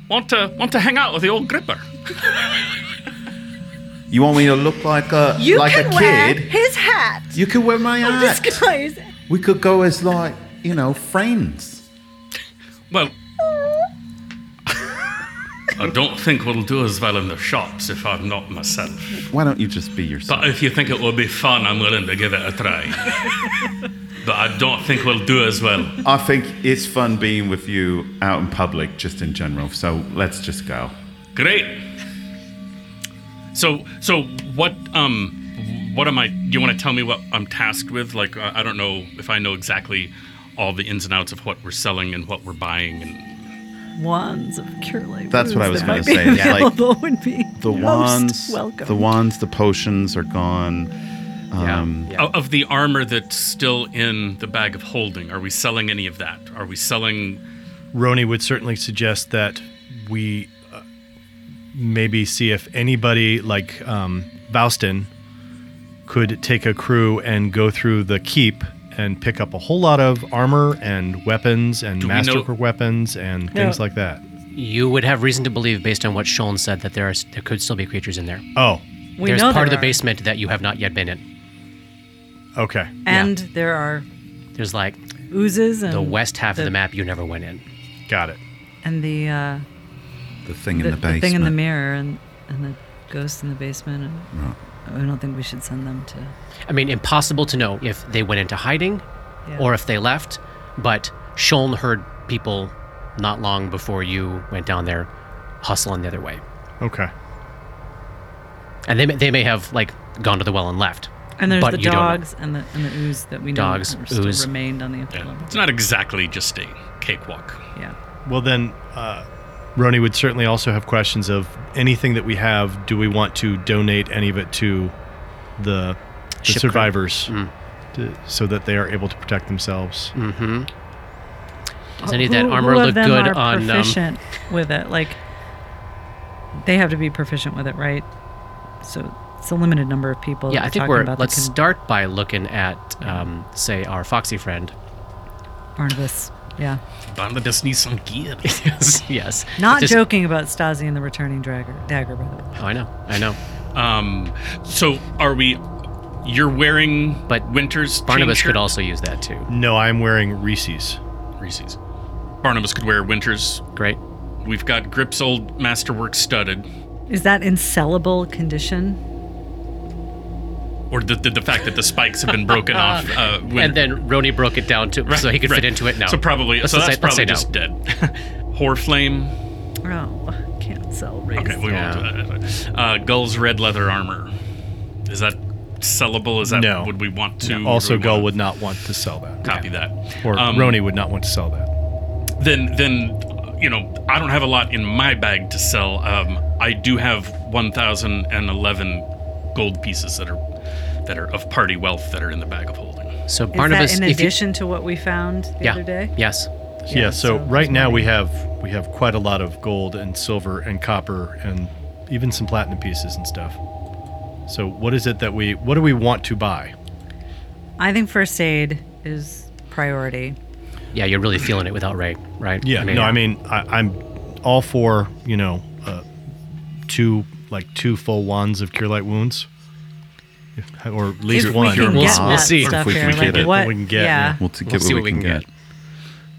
want to want to hang out with the old gripper. You want me to look like a You like can a wear kid? his hat. You could wear my This hat. guy's. We could go as like you know friends. Well, I don't think we'll do as well in the shops if I'm not myself. Why don't you just be yourself? But if you think it will be fun, I'm willing to give it a try. but I don't think we'll do as well. I think it's fun being with you out in public, just in general. So let's just go. Great. So, so what? Um, what am I? Do you want to tell me what I'm tasked with? Like, uh, I don't know if I know exactly all the ins and outs of what we're selling and what we're buying. And wands of cure light. That's what I was going gonna say. It's like available would be the wands, Welcome. the wands, the potions are gone. Um, yeah. Of- Of the armor that's still in the bag of holding, are we selling any of that? Are we selling? Roni would certainly suggest that we maybe see if anybody like um, Vouston could take a crew and go through the keep and pick up a whole lot of armor and weapons and Do we know- masterwork weapons and things like that. You would have reason to believe, based on what Shuln said, that there are there could still be creatures in there. Oh, we There's know part of there the are. basement that you have not yet been in. okay. and there are There's like oozes and the west half of the- the map you never went in. Got it. and the uh, the thing in the, the the basement. thing in the mirror and, and the ghost in the basement. And I don't think we should send them to. I mean, impossible to know if they went into hiding Yeah. or if they left, but Shuln heard people not long before you went down there hustling the other way. Okay. And they may, they may have like gone to the well and left. And there's But the you don't know. dogs and the and the ooze that we know Dogs, still ooze. remained on the upper Yeah, level. it's not exactly just a cakewalk. Yeah. Well, then, uh, Roni would certainly also have questions of anything that we have. Do we want to donate any of it to the, the survivors Mm. to, so that they are able to protect themselves? Mm-hmm. Does any of that Who- armor who look good are on? Um, proficient with it? Like they have to be proficient with it, right? So it's a limited number of people. yeah, that I think we're. about Let's can- start by looking at, um, say, our foxy friend. Barnabas. Yeah, Barnabas needs some gear. yes, yes. not This- joking about Stasi and the returning dagger. Dagger, by the way. Oh, I know, I know. Um, so are we? You're wearing But Winter's Barnabas chain could also use that too. No, I'm wearing Reese's. Reese's. Barnabas could wear Winter's. Great. We've got Grip's old masterwork studded. Is that in sellable condition? Or the, the, the fact that the spikes have been broken off. Uh, when, And then Roni broke it down to so he could right. fit into it. now. So probably, Let's so just that's say- let's probably just no. dead. Horflame. Oh, can't sell raised. Okay, we Yeah. won't. Uh, uh, Gull's red leather armor. Is that sellable? Is that No. would we want to? also, or Gull wanna would not want to sell that. copy that. Or Um, Roni would not want to sell that. then then you know I don't have a lot in my bag to sell. Um, I do have 1,011 gold pieces that are that are of party wealth that are in the bag of holding. so Is Barnabas, that in if you- addition to what we found the yeah, other day? yes, Yeah, so, so right now we have we have quite a lot of gold and silver and copper and even some platinum pieces and stuff. So what is it that we what do we want to buy? I think first aid is priority. yeah, you're really feeling it without Ray, right? Yeah, I mean, no, I mean I, I'm all for you know uh, two like two full wands of cure light wounds, If- or at least if one. we can We'll get we'll that see. stuff If we here, can like get it. what We can get, yeah. yeah. We'll to We'll get see what we can get.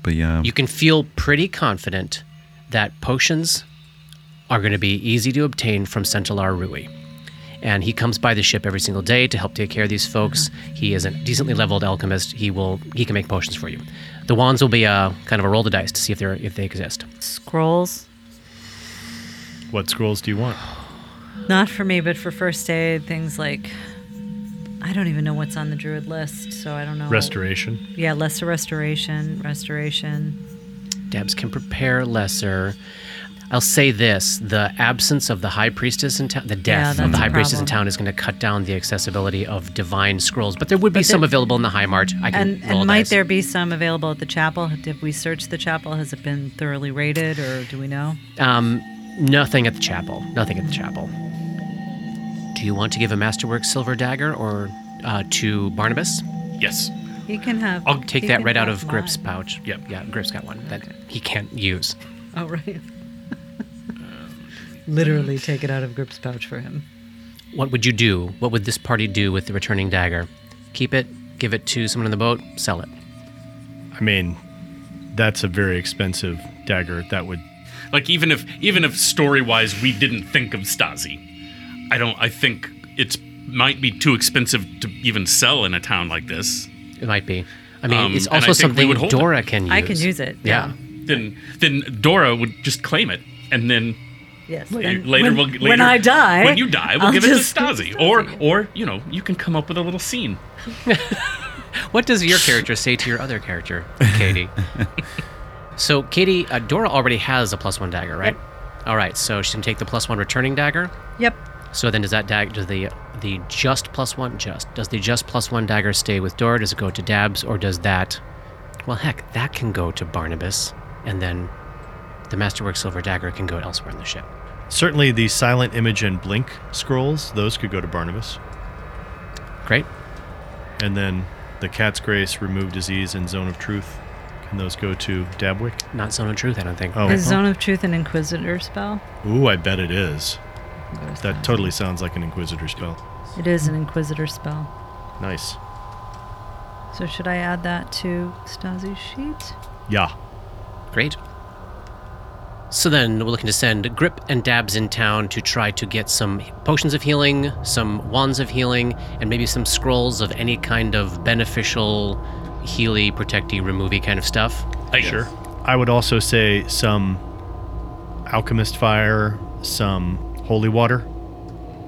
But yeah, you can feel pretty confident that potions are going to be easy to obtain from Centaur Rui. And he comes by the ship every single day to help take care of these folks. He is a decently leveled alchemist. He will he can make potions for you. The wands will be a kind of a roll the dice to see if they're if they exist. Scrolls. What scrolls do you want? Not for me, but for first aid, things like I don't even know what's on the druid list, so I don't know. Restoration. Yeah, lesser restoration, restoration. Debs can prepare lesser. I'll say this: the absence of the high priestess in town, the death that's of the high priestess in town, is going to cut down the accessibility of divine scrolls. But there would be But some there- available in the High March. I can And roll and might dice. there be some available at the chapel? Did we search the chapel? Has it been thoroughly raided, or do we know? Um, nothing at the chapel. Nothing at the chapel. Do you want to give a masterwork silver dagger or uh, to Barnabas? Yes. He can have. I'll Take that right out have of Grip's pouch. Yep. Yeah, Grip's got one that he can't use. Oh right. Literally take it out of Grip's pouch for him. What would you do? What would this party do with the returning dagger? Keep it, give it to someone in the boat, sell it. I mean, that's a very expensive dagger. That would Like even if even if story wise we didn't think of Stasi, I don't. I think it's might be too expensive to even sell in a town like this. It might be. I mean, Um, it's also something would hold it. Dora can use. I can use it. Yeah. Then then Dora would just claim it, and then Yes. later, then later when, we'll later, when I die, when you die, we'll I'll give it to just- Stasi, or or you know you can come up with a little scene. What does your character say to your other character, Katie? So, Katie, uh, Dora already has a plus one dagger, right? All right, so she can take the plus one returning dagger. Yep. So then, does that dagger, does the the just plus one just does the just plus one dagger stay with Dora? Does it go to Dabs, or does that? Well, heck, that can go to Barnabas, and then the Masterwork Silver Dagger can go elsewhere in the ship. Certainly, the silent image and blink scrolls; those could go to Barnabas, Great. and then the cat's grace, remove disease, and zone of truth. Can those go to Dabwick? Not Zone of Truth, I don't think. Oh, Is Zone of Truth an Inquisitor spell? ooh, I bet it is. Where's That totally sounds like an Inquisitor spell. It is an Inquisitor spell. Nice. So should I add that to Stasi's sheet? Yeah. Great. So then we're looking to send Grip and Dabs in town to try to get some potions of healing, some wands of healing, and maybe some scrolls of any kind of beneficial healy, protecty, removey kind of stuff. I, Sure. I would also say some alchemist fire, some holy water,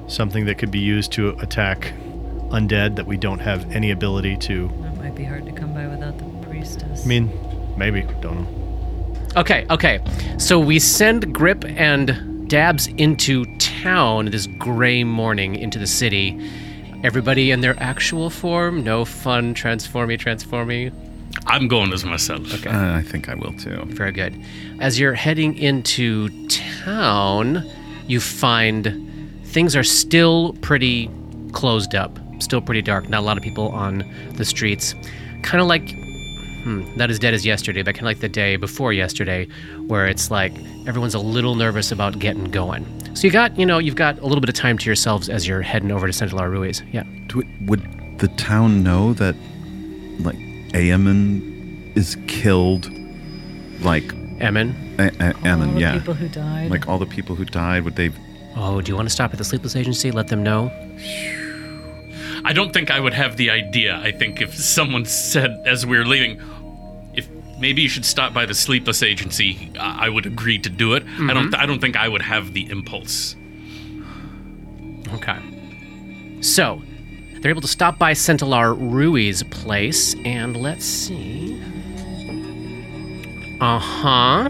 something that could be used to attack undead that we don't have any ability to. That might be hard to come by without the priestess. I mean, maybe, don't know. Okay, okay. So we send Grip and Dabs into town this gray morning into the city. Everybody in their actual form, no fun transformy, transformy. I'm going as myself. Okay. Uh, I think I will too. Very good. As you're heading into town, you find things are still pretty closed up, still pretty dark. Not a lot of people on the streets. Kind of like, hmm, not as dead as yesterday, but kind of like the day before yesterday, where it's like everyone's a little nervous about getting going. So you got, you know, you've got a little bit of time to yourselves as you're heading over to Central Ruiz. Yeah. It, would the town know that, like, Aemon is killed? Like, Emin. A- A- All Aemon, the yeah. people who died. Like all the people who died, would they? Oh, do you want to stop at the Sleepless Agency? Let them know? I don't think I would have the idea. I think if someone said as we were leaving, if maybe you should stop by the sleepless agency, I I would agree to do it. I don't. Mm-hmm. I don't think I would have the impulse. Okay. So, they're able to stop by Centilar Rui's place, and let's see. Uh huh.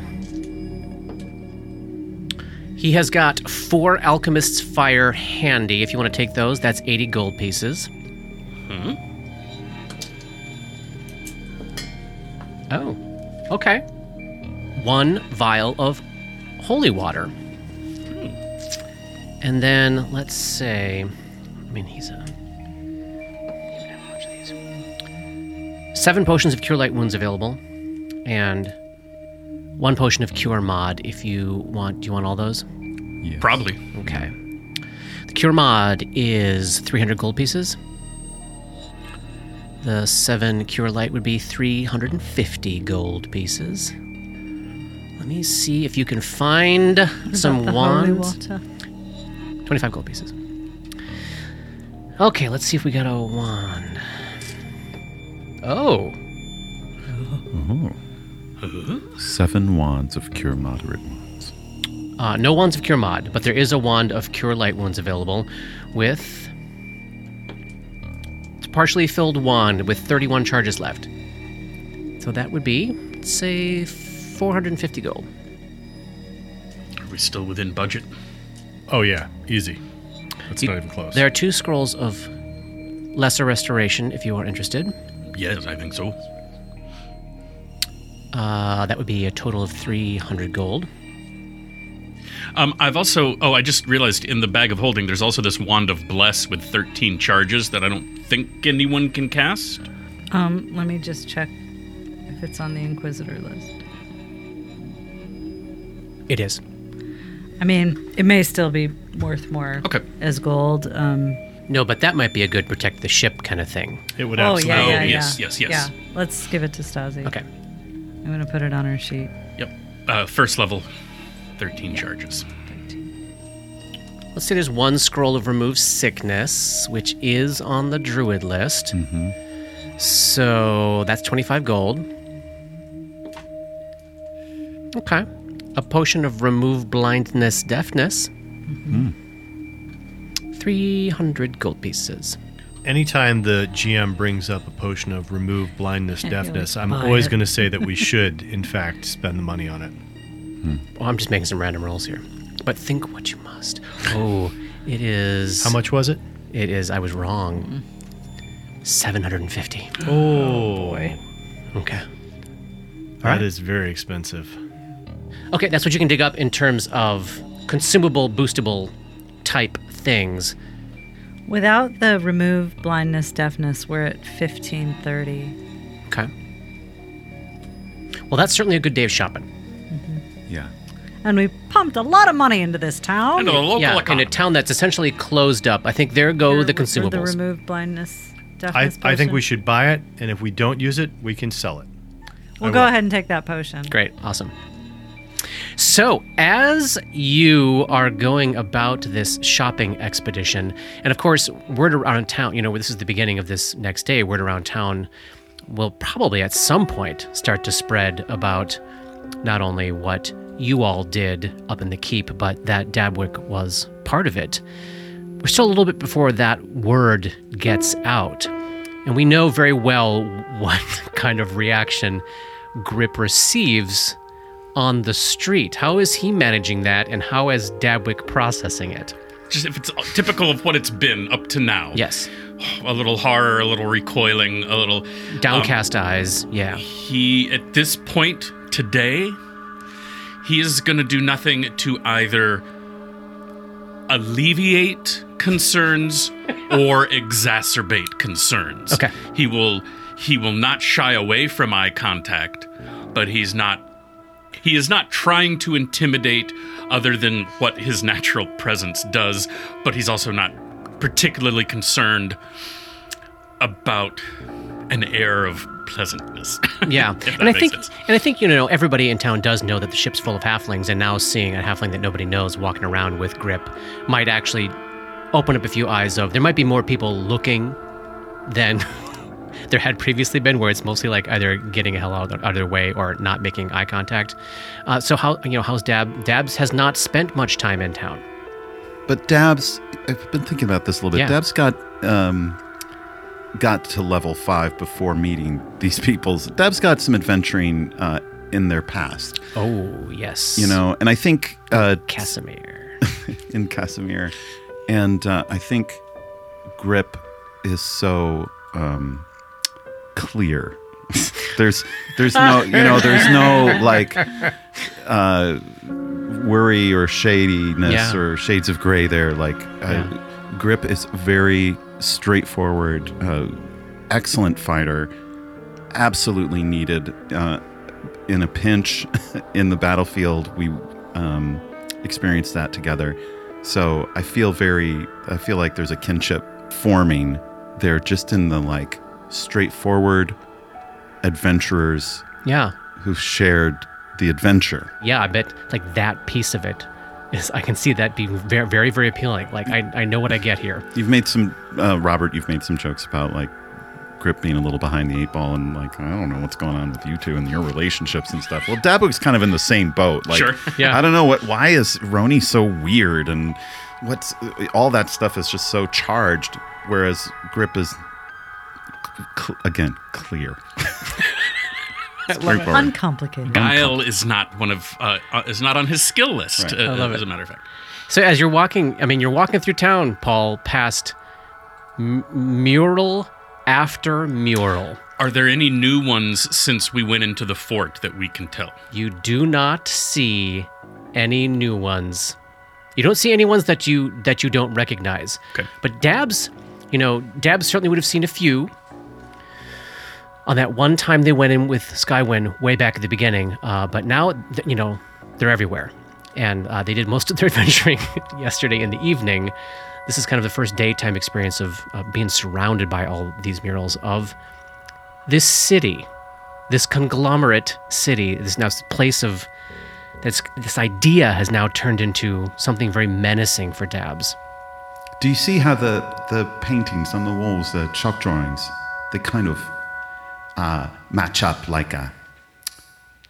He has got four Alchemist's Fire handy. If you want to take those, that's 80 gold pieces. Hmm. Oh, okay. One vial of holy water. Hmm. And then let's say, I mean, he's a. Seven potions of cure light wounds available, and one potion of cure mod. If you want, do you want all those? Yes. Probably. Okay. The cure mod is 300 gold pieces. The seven cure light would be 350 gold pieces. Let me see if you can find some the holy wands. water. 25 gold pieces. Okay, let's see if we got a wand. Oh, oh. Seven wands of cure moderate wounds. uh, no wands of cure mod, but there is a wand of cure light wounds available with. It's a partially filled wand with 31 charges left. So that would be, let's say, 450 gold. Are we still within budget? Oh, yeah. Easy. That's You- not even close. There are two scrolls of lesser restoration if you are interested. Yes, I think so. Uh, that would be a total of 300 gold. Um, I've also. Oh, I just realized in the bag of holding, there's also this wand of bless with 13 charges that I don't think anyone can cast. Um, let me just check if it's on the Inquisitor list. It is. I mean, it may still be worth more Okay. as gold. Um, No, but that might be a good protect the ship kind of thing. it would oh, absolutely. yeah, Oh, yeah, yes, yeah. yes, yes. Yeah, let's give it to Stasi. Okay. I'm going to put it on her sheet. Yep. Uh, first level, 13 charges. Let's say there's one scroll of remove sickness, which is on the druid list. So that's 25 gold. Okay. A potion of remove blindness deafness. 300 gold pieces. Anytime the GM brings up a potion of remove blindness, Can't deafness, I'm always going to say that we should, in fact, spend the money on it. Hmm. Well, I'm just making some random rolls here. But think what you must. Oh, it is. How much was it? It is. I was wrong. Mm-hmm. 750. Oh, boy. Okay. that is very expensive. Okay, that's what you can dig up in terms of consumable, boostable type things. Without the remove blindness, deafness, we're at 1530. Okay. Well, that's certainly a good day of shopping. Mm-hmm. Yeah. And we pumped a lot of money into this town. Into the local yeah, in a town that's essentially closed up. I think there go For- the consumables. The remove blindness, I, deafness I think we should buy it, and if we don't use it, we can sell it. We'll I go will. ahead and take that potion. Great, awesome. So, as you are going about this shopping expedition, and of course, word around town, you know, this is the beginning of this next day, word around town will probably at some point start to spread about not only what you all did up in the keep, but that Dabwick was part of it. We're still a little bit before that word gets out. And we know very well what kind of reaction Grip receives on the street. How is he managing that, and how is Dabwick processing it? Just if it's typical of what it's been up to now. Yes. A little horror, a little recoiling, a little. Downcast um, eyes. Yeah. He, at this point today, he is going to do nothing to either alleviate concerns or exacerbate concerns. Okay. He will he will not shy away from eye contact, but he's not he is not trying to intimidate other than what his natural presence does, but he's also not particularly concerned about an air of pleasantness. Yeah, and I think, sense. and I think you know everybody in town does know that the ship's full of halflings, and now seeing a halfling that nobody knows walking around with grip might actually open up a few eyes of there might be more people looking than there had previously been, where it's mostly like either getting a hell out of, out of their way or not making eye contact. Uh, so how you know how's Dab? Dabs has not spent much time in town. But Dabs, I've been thinking about this a little bit. Yeah. Dabs got um, got to level five before meeting these peoples. Dabs got some adventuring uh, in their past, Oh yes, you know, and I think uh, Casimir. in Casimir, and uh, I think Grip is so um, clear. there's there's no you know there's no like uh, worry or shadiness Yeah. or shades of gray there. Like uh, Grip is very straightforward, uh, excellent fighter, absolutely needed uh, in a pinch in the battlefield. We um, experienced that together, so I feel very. I feel like there's a kinship forming there, just in the like straightforward adventurers Yeah, who've shared the adventure. yeah. I bet like that piece of it is. I can see that being very, very, very appealing. Like I, I know what I get here. You've made some, uh, Robert. You've made some jokes about like Grip being a little behind the eight ball, and like I don't know what's going on with you two and your relationships and stuff. Well, Dabwick's kind of in the same boat. Like, Sure. Yeah. I don't know what. Why is Roni so weird and what's all that stuff is just so charged, whereas Grip is cl- again clear. Straightforward. Uncomplicated. Guile is not one of uh, uh, is not on his skill list. Right. Uh, I love as it. a matter of fact. So as you're walking, I mean, you're walking through town, Paul, past m- mural after mural. Are there any new ones since we went into the fort that we can tell? You do not see any new ones. You don't see any ones that you that you don't recognize. Okay. But Dabs, you know, Dabs certainly would have seen a few. On that one time they went in with Skywin way back at the beginning, uh, but now you know they're everywhere, and uh, they did most of their adventuring yesterday in the evening. This is kind of the first daytime experience of uh, being surrounded by all these murals of this city, this conglomerate city, this now place of that's this idea has now turned into something very menacing for Dabs. Do you see how the the paintings on the walls, the chalk drawings, they kind of uh, match up like a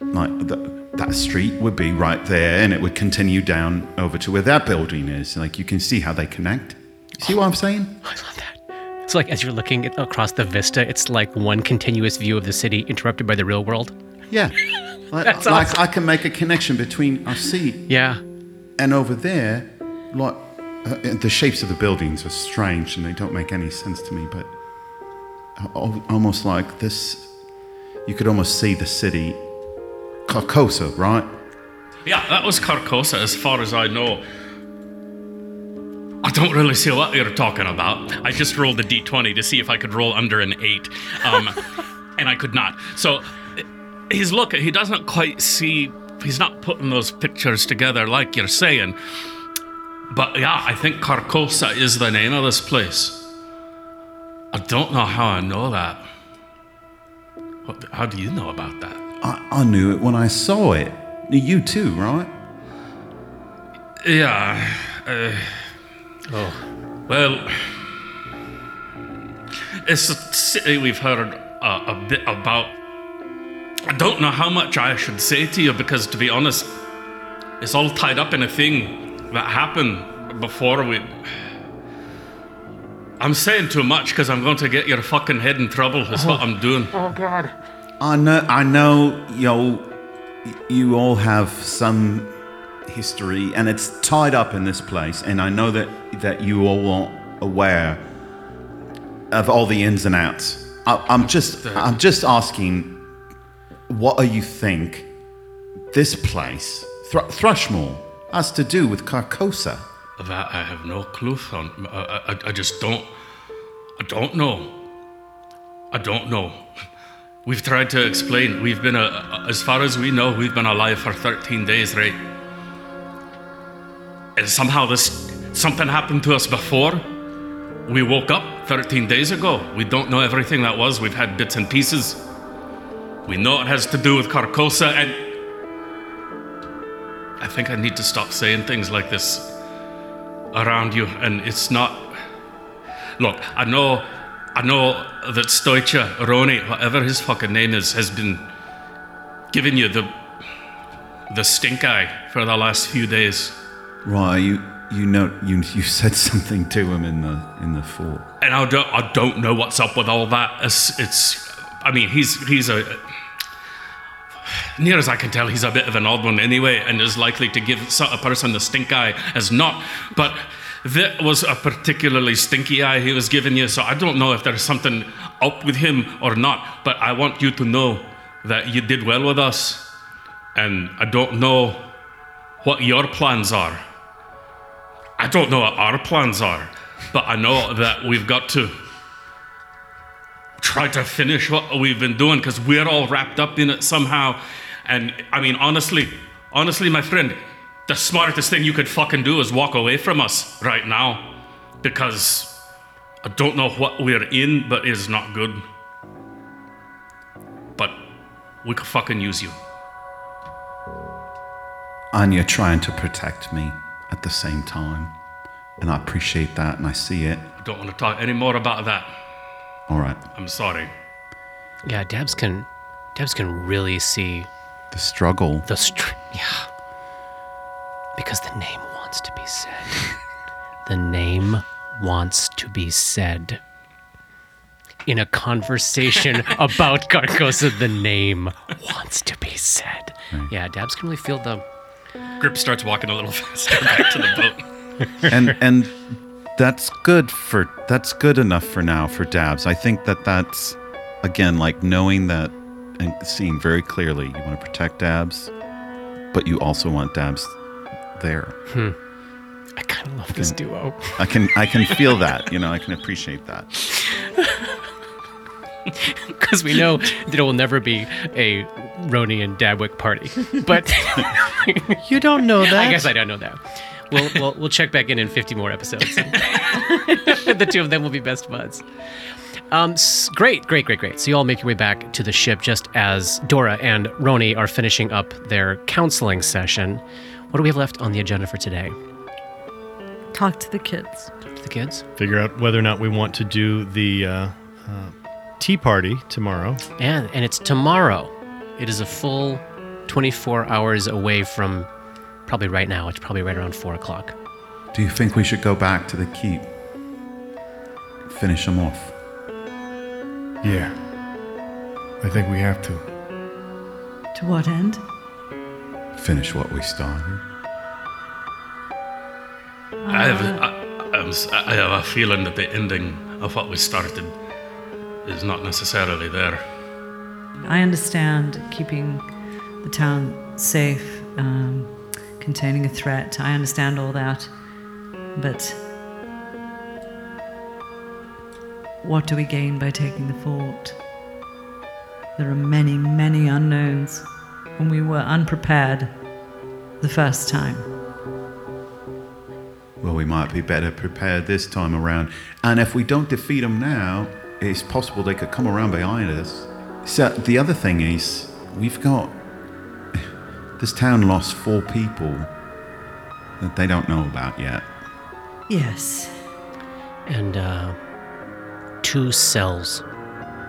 like the, that street would be right there, and it would continue down over to where that building is. Like you can see how they connect. You see what I'm saying? I love that. So, like, as you're looking across the vista, it's like one continuous view of the city interrupted by the real world. Yeah. Like, That's like awesome. I can make a connection between our seat Yeah. and over there. Like uh, the shapes of the buildings are strange and they don't make any sense to me. But almost like this, you could almost see the city, Carcosa, right? Yeah, that was Carcosa, as far as I know. I don't really see what you're talking about. I just rolled a d20 to see if I could roll under an 8, um, and I could not. So he's looking, he doesn't quite see, he's not putting those pictures together like you're saying. But yeah, I think Carcosa is the name of this place. I don't know how I know that. What, how do you know about that? I, I knew it when I saw it. You too, right? Yeah. Uh, oh. Well, it's a city we've heard uh, a bit about. I don't know how much I should say to you because, to be honest, it's all tied up in a thing that happened before we. I'm saying too much because I'm going to get your fucking head in trouble. Is what I'm doing. Oh, God. I know. I know. You know, you all have some history, and it's tied up in this place. And I know that that you all are aware of all the ins and outs. I, I'm just. I'm just asking. What do you think this place, Thr- Thrushmoor, has to do with Carcosa? That I have no clue on. I, I, I just don't. I don't know. I don't know. We've tried to explain. We've been, a, as far as we know, we've been alive for 13 days, right? And somehow this something happened to us before. We woke up 13 days ago. We don't know everything that was. We've had bits and pieces. We know it has to do with Carcosa, and I think I need to stop saying things like this around you, and it's not. Look, I know, I know that Stoicha Roni, whatever his fucking name is, has been giving you the the stink eye for the last few days, Right. You. You know. You. You said something to him in the in the fort. and I don't, I don't know what's up with all that. It's, it's I mean, he's he's a. Near as I can tell, he's a bit of an odd one anyway, and is likely to give a person the stink eye as not. But that was a particularly stinky eye he was giving you, so I don't know if there's something up with him or not. But I want you to know that you did well with us, and I don't know what your plans are. I don't know what our plans are, but I know that we've got to try to finish what we've been doing because we're all wrapped up in it somehow. And I mean, honestly, honestly, my friend, the smartest thing you could fucking do is walk away from us right now because I don't know what we're in, but it's not good. But we could fucking use you. and you're trying to protect me at the same time. And I appreciate that and I see it. I don't want to talk any more about that. All right. I'm sorry. Yeah, Debs can Debs can really see The struggle. the str- yeah. Because the name wants to be said. the name wants to be said. In a conversation about Carcosa, the name wants to be said. Yeah, Dabs can really feel the Grip starts walking a little faster back to the boat. and and that's good for that's good enough for now for Dabs. I think that that's again like knowing that and seeing very clearly you want to protect Dabs, but you also want Dabs there. Hmm. I kind of love this duo. I can I can feel that. You know, I can appreciate that. Because we know that it will never be a Roni and Dabwick party. But You don't know that. I guess I don't know that. We'll, we'll, we'll check back in in 50 more episodes. the two of them will be best buds. Um, s- great, great, great, great. So you all make your way back to the ship just as Dora and Roni are finishing up their counseling session. What do we have left on the agenda for today? Talk to the kids. Talk to the kids? Figure out whether or not we want to do the uh, uh, tea party tomorrow. And, and it's tomorrow. It is a full 24 hours away from probably right now. It's probably right around 4 o'clock. Do you think we should go back to the keep? finish them off. Yeah. I think we have to. To what end? Finish what we started. I have, a, I, I'm s- I have a feeling that the ending of what we started is not necessarily there. I understand keeping the town safe, um, containing a threat. I understand all that. But what do we gain by taking the fort? There are many, many unknowns, and we were unprepared the first time. Well, we might be better prepared this time around. And if we don't defeat them now, it's possible they could come around behind us. So the other thing is, we've got this town lost four people that they don't know about yet. Yes. And uh, two cells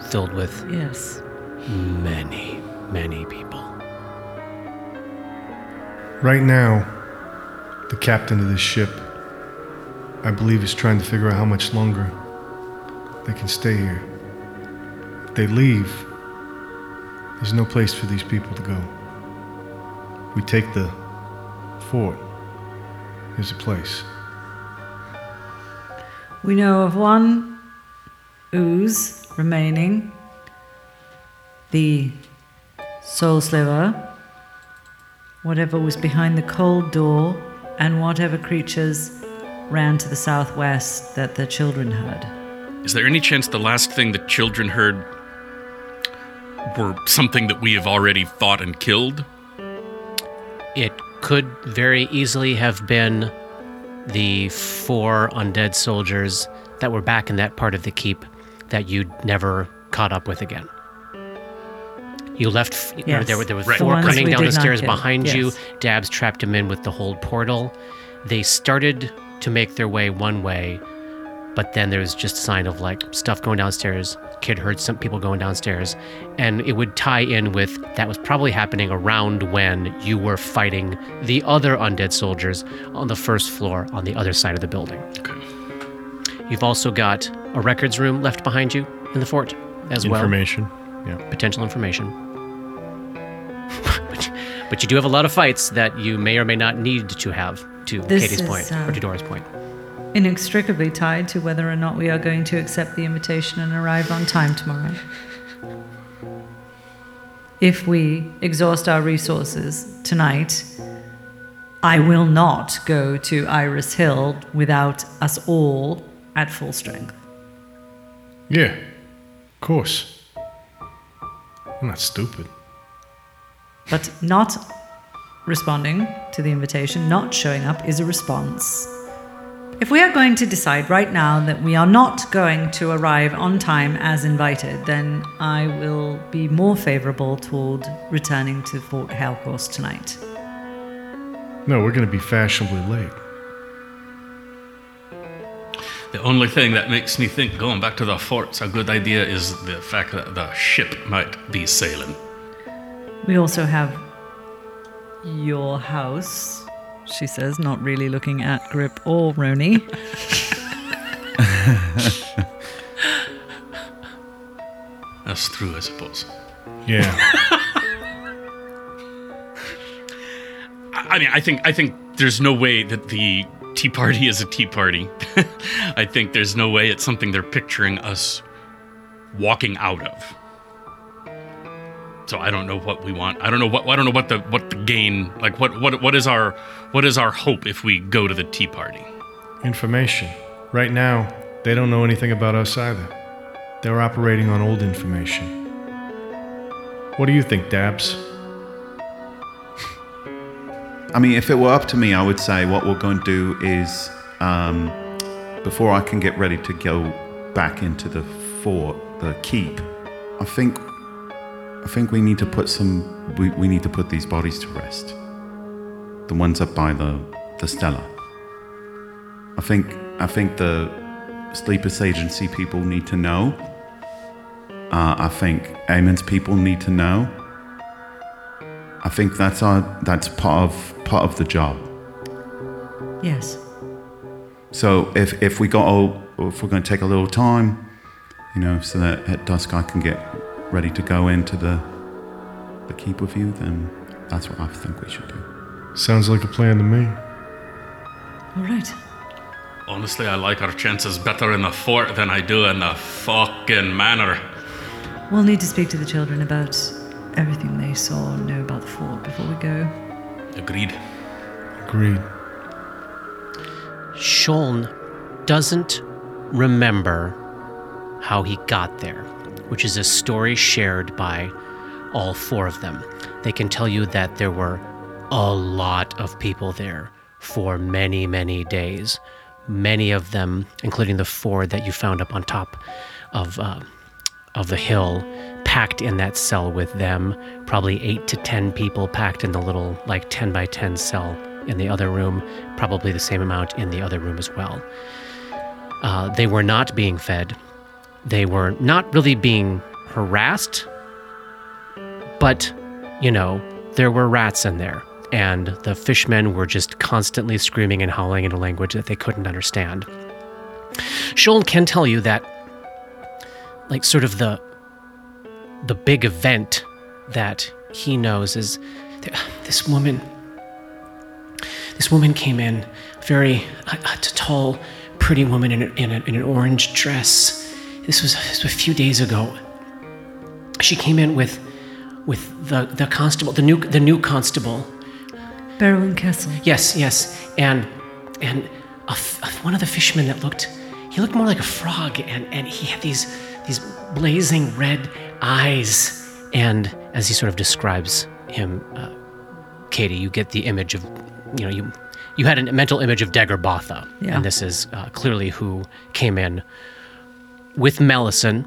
filled with Yes. many, many people. Right now, the captain of this ship, I believe, is trying to figure out how much longer they can stay here. If they leave, there's no place for these people to go. We take the fort. There's a place. We know of one ooze remaining, the soul sliver, whatever was behind the cold door, and whatever creatures ran to the southwest that the children heard. Is there any chance the last thing the children heard were something that we have already fought and killed? It could very easily have been the four undead soldiers that were back in that part of the keep that you'd never caught up with again. You left. You know, Yes. there were there were Right. The coming down the stairs kill. behind you. Dabs trapped him in with the hold portal. They started to make their way one way, but then there was just a sign of like stuff going downstairs. Kid heard some people going downstairs, and it would tie in with that was probably happening around when you were fighting the other undead soldiers on the first floor on the other side of the building. Okay. You've also got a records room left behind you in the fort as well Information. Yeah. potential information. but, but you do have a lot of fights that you may or may not need to have, to This Katie's is, point, uh, or to Dora's point. Inextricably tied to whether or not we are going to accept the invitation and arrive on time tomorrow. If we exhaust our resources tonight, I will not go to Iris Hill without us all at full strength. Yeah. Of course. I'm not stupid. But not responding to the invitation, not showing up, is a response. If we are going to decide right now that we are not going to arrive on time as invited, then I will be more favorable toward returning to Fort Hellcourse tonight. No, we're going to be fashionably late. The only thing that makes me think going back to the fort's a good idea is the fact that the ship might be sailing. We also have your house, she says, not really looking at Grip or Roni. That's true, I suppose. Yeah. I I mean, I think I think there's no way that the Tea Party is a Tea Party. I think there's no way it's something they're picturing us walking out of. So I don't know what we want. I don't know what I don't know what the what the gain like what what what is our what is our hope if we go to the Tea Party? information. Right now, they don't know anything about us either. They're operating on old information. What do you think, Dabs? I mean, if it were up to me, I would say what we're going to do is, um, before I can get ready to go back into the fort, the keep, I think, I think we need to put some, we, we need to put these bodies to rest. The ones up by the the Stella. I think, I think the Sleepers Agency people need to know. Uh, I think Amon's people need to know. I think that's our that's part of part of the job. Yes. So if if we got to or if we're going to take a little time, you know, so that at dusk I can get ready to go into the the keep with you, then that's what I think we should do. Sounds like a plan to me. All right. Honestly, I like our chances better in the fort than I do in the fucking manor. We'll need to speak to the children about everything they saw and know about the fort before we go. Agreed. Agreed. Sean doesn't remember how he got there, which is a story shared by all four of them. They can tell you that there were a lot of people there for many, many days. Many of them, including the four that you found up on top of uh, of the hill, packed in that cell with them. Probably eight to ten people packed in the little like ten by ten cell in the other room. Probably the same amount in the other room as well. Uh, they were not being fed. They were not really being harassed, but you know there were rats in there, and the fishmen were just constantly screaming and howling in a language that they couldn't understand. Shuln can tell you that like sort of the the big event that he knows is th- this woman this woman came in very a, a tall pretty woman in, a, in, a, in an orange dress. This was, this was a few days ago. She came in with with the, the constable the new the new constable. Berwin Castle. Yes, yes, and and a f- a- one of the fishermen that looked, he looked more like a frog, and and he had these these blazing red eyes, and as he sort of describes him, uh, Katie, you get the image of, you know, you you had a mental image of Daggerbotha, Yeah. and this is uh, clearly who came in with Mellison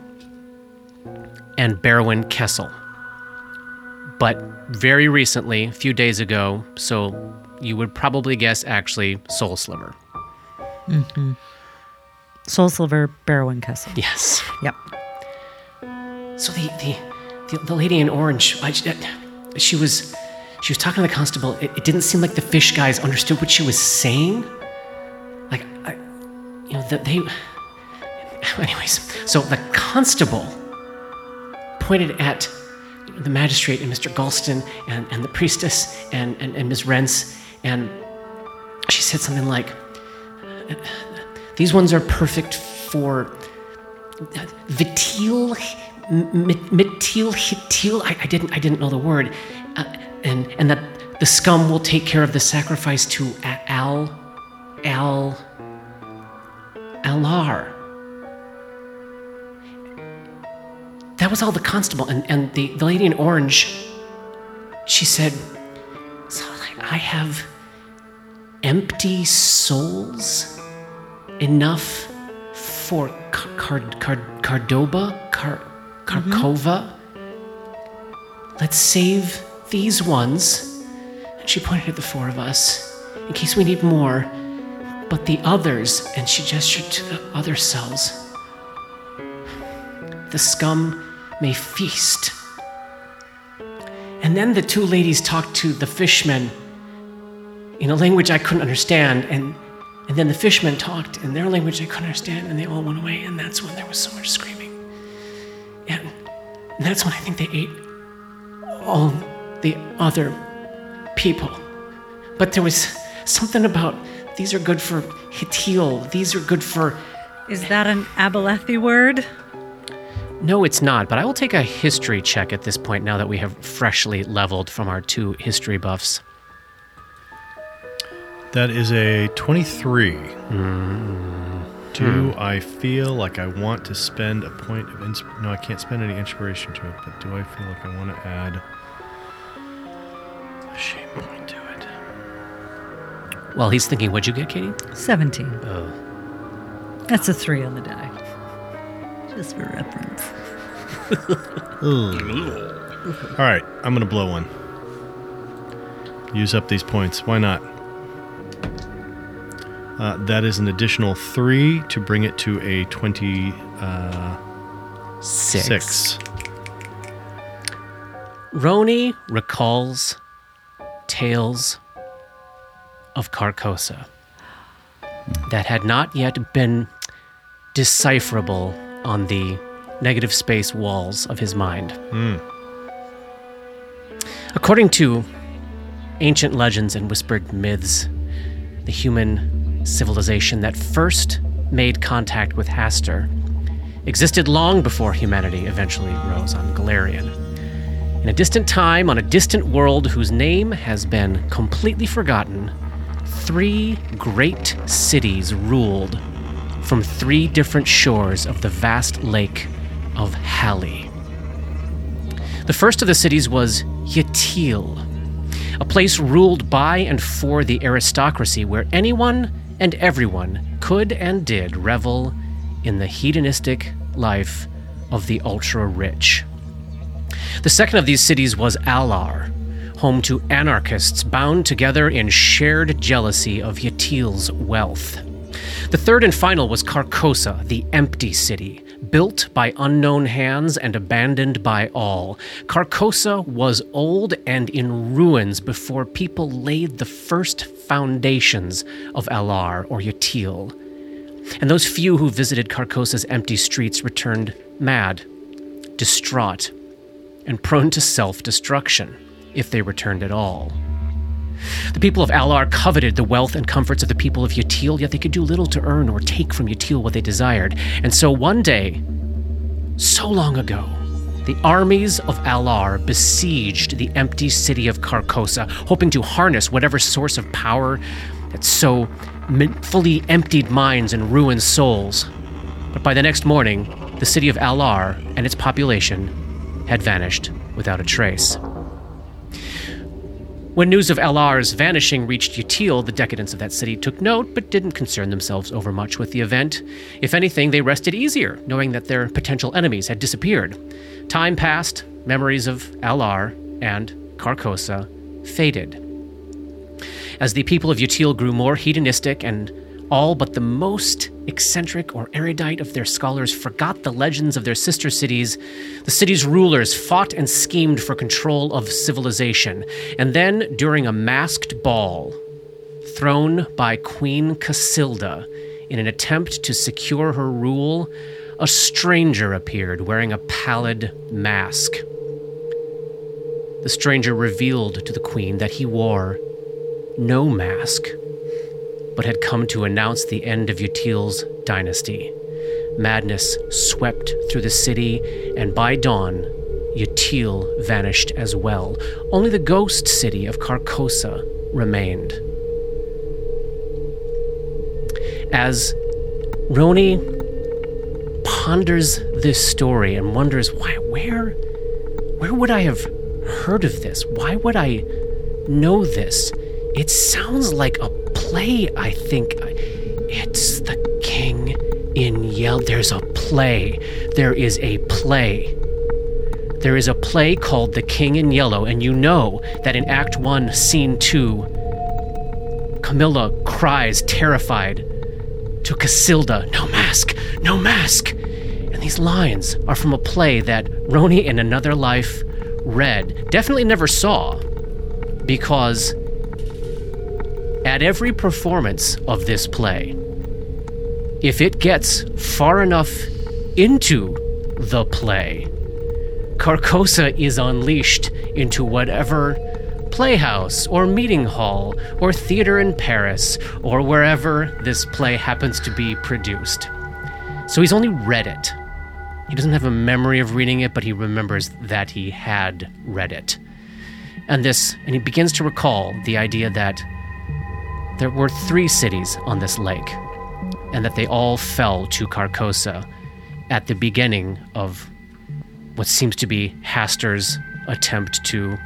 and Berwin Kessel but very recently, a few days ago, so you would probably guess actually Soul Sliver. Soul Silver, Barrowin Castle. Yes. Yep. So the the the, the lady in orange, I, she, was she was talking to the constable. It, it didn't seem like the fish guys understood what she was saying. Like, I, you know, that they. Anyways, so the constable pointed at the magistrate and Mr. Galston and, and the priestess and, and, and Ms. Rents, and she said something like, These ones are perfect for uh, vitil, metil, hitil. I, I didn't, I didn't know the word, uh, and and that the scum will take care of the sacrifice to Al, Al, Alar. That was all the constable, and and the the lady in orange. She said, "So I have empty souls." enough for Car- Car- Car- Cardoba? Car- Karkova? Mm-hmm. Let's save these ones. And she pointed at the four of us, in case we need more. But the others, and she gestured to the other cells. The scum may feast. And then the two ladies talked to the fishmen in a language I couldn't understand, and and then the fishmen talked in their language I couldn't understand, and they all went away, and that's when there was so much screaming. And that's when I think they ate all the other people. But there was something about these are good for Hitil, these are good for. Is that an Abalethi word? No, it's not, but I will take a history check at this point now that we have freshly leveled from our two history buffs. That is a 23. Hmm. Do hmm. I feel like I want to spend a point of insp- no? I can't spend any inspiration to it, but do I feel like I want to add a shame point to it? Well, he's thinking, what'd you get, Katie? 17. Oh. That's a three on the die. Just for reference. All right, I'm gonna blow one. Use up these points. Why not? Uh, that is an additional three to bring it to a twenty-six. Six. Roni recalls tales of Carcosa that had not yet been decipherable on the negative space walls of his mind. According to ancient legends and whispered myths, the human civilization that first made contact with Hastur existed long before humanity eventually rose on Golarion. In a distant time, on a distant world whose name has been completely forgotten, three great cities ruled from three different shores of the vast lake of Hali. The first of the cities was Yhtill, a place ruled by and for the aristocracy where anyone and everyone could and did revel in the hedonistic life of the ultra rich. The second of these cities was Alar, home to anarchists bound together in shared jealousy of Yhtill's wealth. The third and final was Carcosa, the empty city, built by unknown hands and abandoned by all. Carcosa was old and in ruins before people laid the first foundations of Alar or Yhtill. And those few who visited Carcosa's empty streets returned mad, distraught, and prone to self destruction, if they returned at all. The people of Alar coveted the wealth and comforts of the people of Yhtill, yet they could do little to earn or take from Yhtill what they desired. And so one day, so long ago, the armies of Alar besieged the empty city of Carcosa, hoping to harness whatever source of power that so fully emptied minds and ruined souls. But by the next morning, the city of Alar and its population had vanished without a trace. When news of Alar's vanishing reached Yhtill, the decadents of that city took note but didn't concern themselves over much with the event. If anything, they rested easier, knowing that their potential enemies had disappeared. Time passed, memories of Alar and Carcosa faded. As the people of Yhtill grew more hedonistic and all but the most eccentric or erudite of their scholars forgot the legends of their sister cities, the city's rulers fought and schemed for control of civilization. And then, during a masked ball, thrown by Queen Casilda in an attempt to secure her rule, a stranger appeared wearing a pallid mask. The stranger revealed to the queen that he wore no mask, but had come to announce the end of Yhtill's dynasty. Madness swept through the city, and by dawn, Yhtill vanished as well. Only the ghost city of Carcosa remained. As Roni ponders this story and wonders why where where would I have heard of this? Why would I know this? It sounds like a play, I think. It's the king in yell. There's a play. There is a play. There is a play called The King in Yellow, and you know that in Act 1, Scene 2, Camilla cries, terrified, to Casilda, No mask, no mask. And these lines are from a play that Roni in another life read, definitely never saw, because at every performance of this play, if it gets far enough into the play, Carcosa is unleashed into whatever playhouse or meeting hall or theater in Paris or wherever this play happens to be produced. So he's only read it. He doesn't have a memory of reading it, but he remembers that he had read it. And this, and he begins to recall the idea that there were three cities on this lake, and that they all fell to Carcosa at the beginning of what seems to be Hastur's attempt to,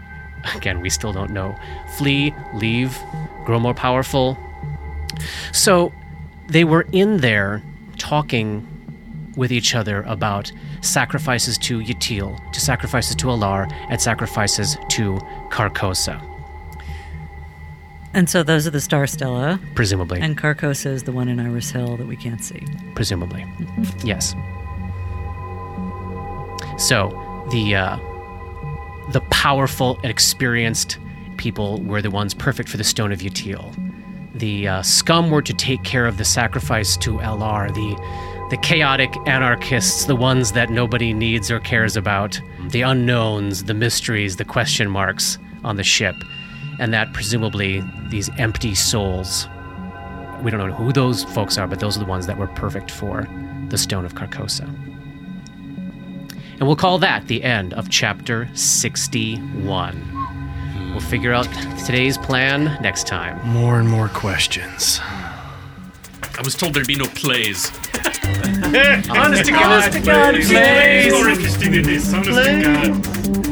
again, we still don't know, flee, leave, grow more powerful. So they were in there talking with each other about sacrifices to Yhtill, to sacrifices to Alar, and sacrifices to Carcosa, And so those are the Star Stella, presumably. and Carcosa is the one in Iris Hill that we can't see. presumably. Yes. So the uh, the powerful and experienced people were the ones perfect for the Stone of Yhtill. The uh, scum were to take care of the sacrifice to Elar. The the chaotic anarchists, the ones that nobody needs or cares about, the unknowns, the mysteries, the question marks on the ship, and that presumably these empty souls. We don't know who those folks are, but those are the ones that were perfect for the Stone of Carcosa. And we'll call that the end of chapter 61. We'll figure out today's plan next time. More and more questions. I was told there'd be no plays. Honest to God. More interesting than this. Honest to God.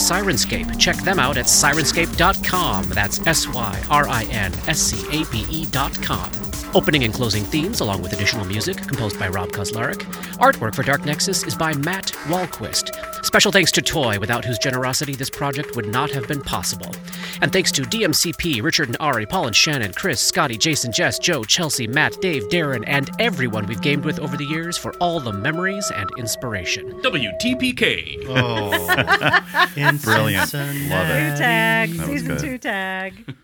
Syrinscape. Check them out at syrinscape.com. That's S Y R I N S C A P E.com. Opening and closing themes, along with additional music, composed by Rob Kauzlaric. Artwork for Dark Nexus is by Matt Wahlquist. Special thanks to Toy, without whose generosity this project would not have been possible. And thanks to DMCP, Richard and Ari, Paul and Shannon, Chris, Scotty, Jason, Jess, Joe, Chelsea, Matt, Dave, Darren, and everyone we've gamed with over the years for all the memories and inspiration. WTPK. Oh, Brilliant. Love it. Tag, That was season good. two tag.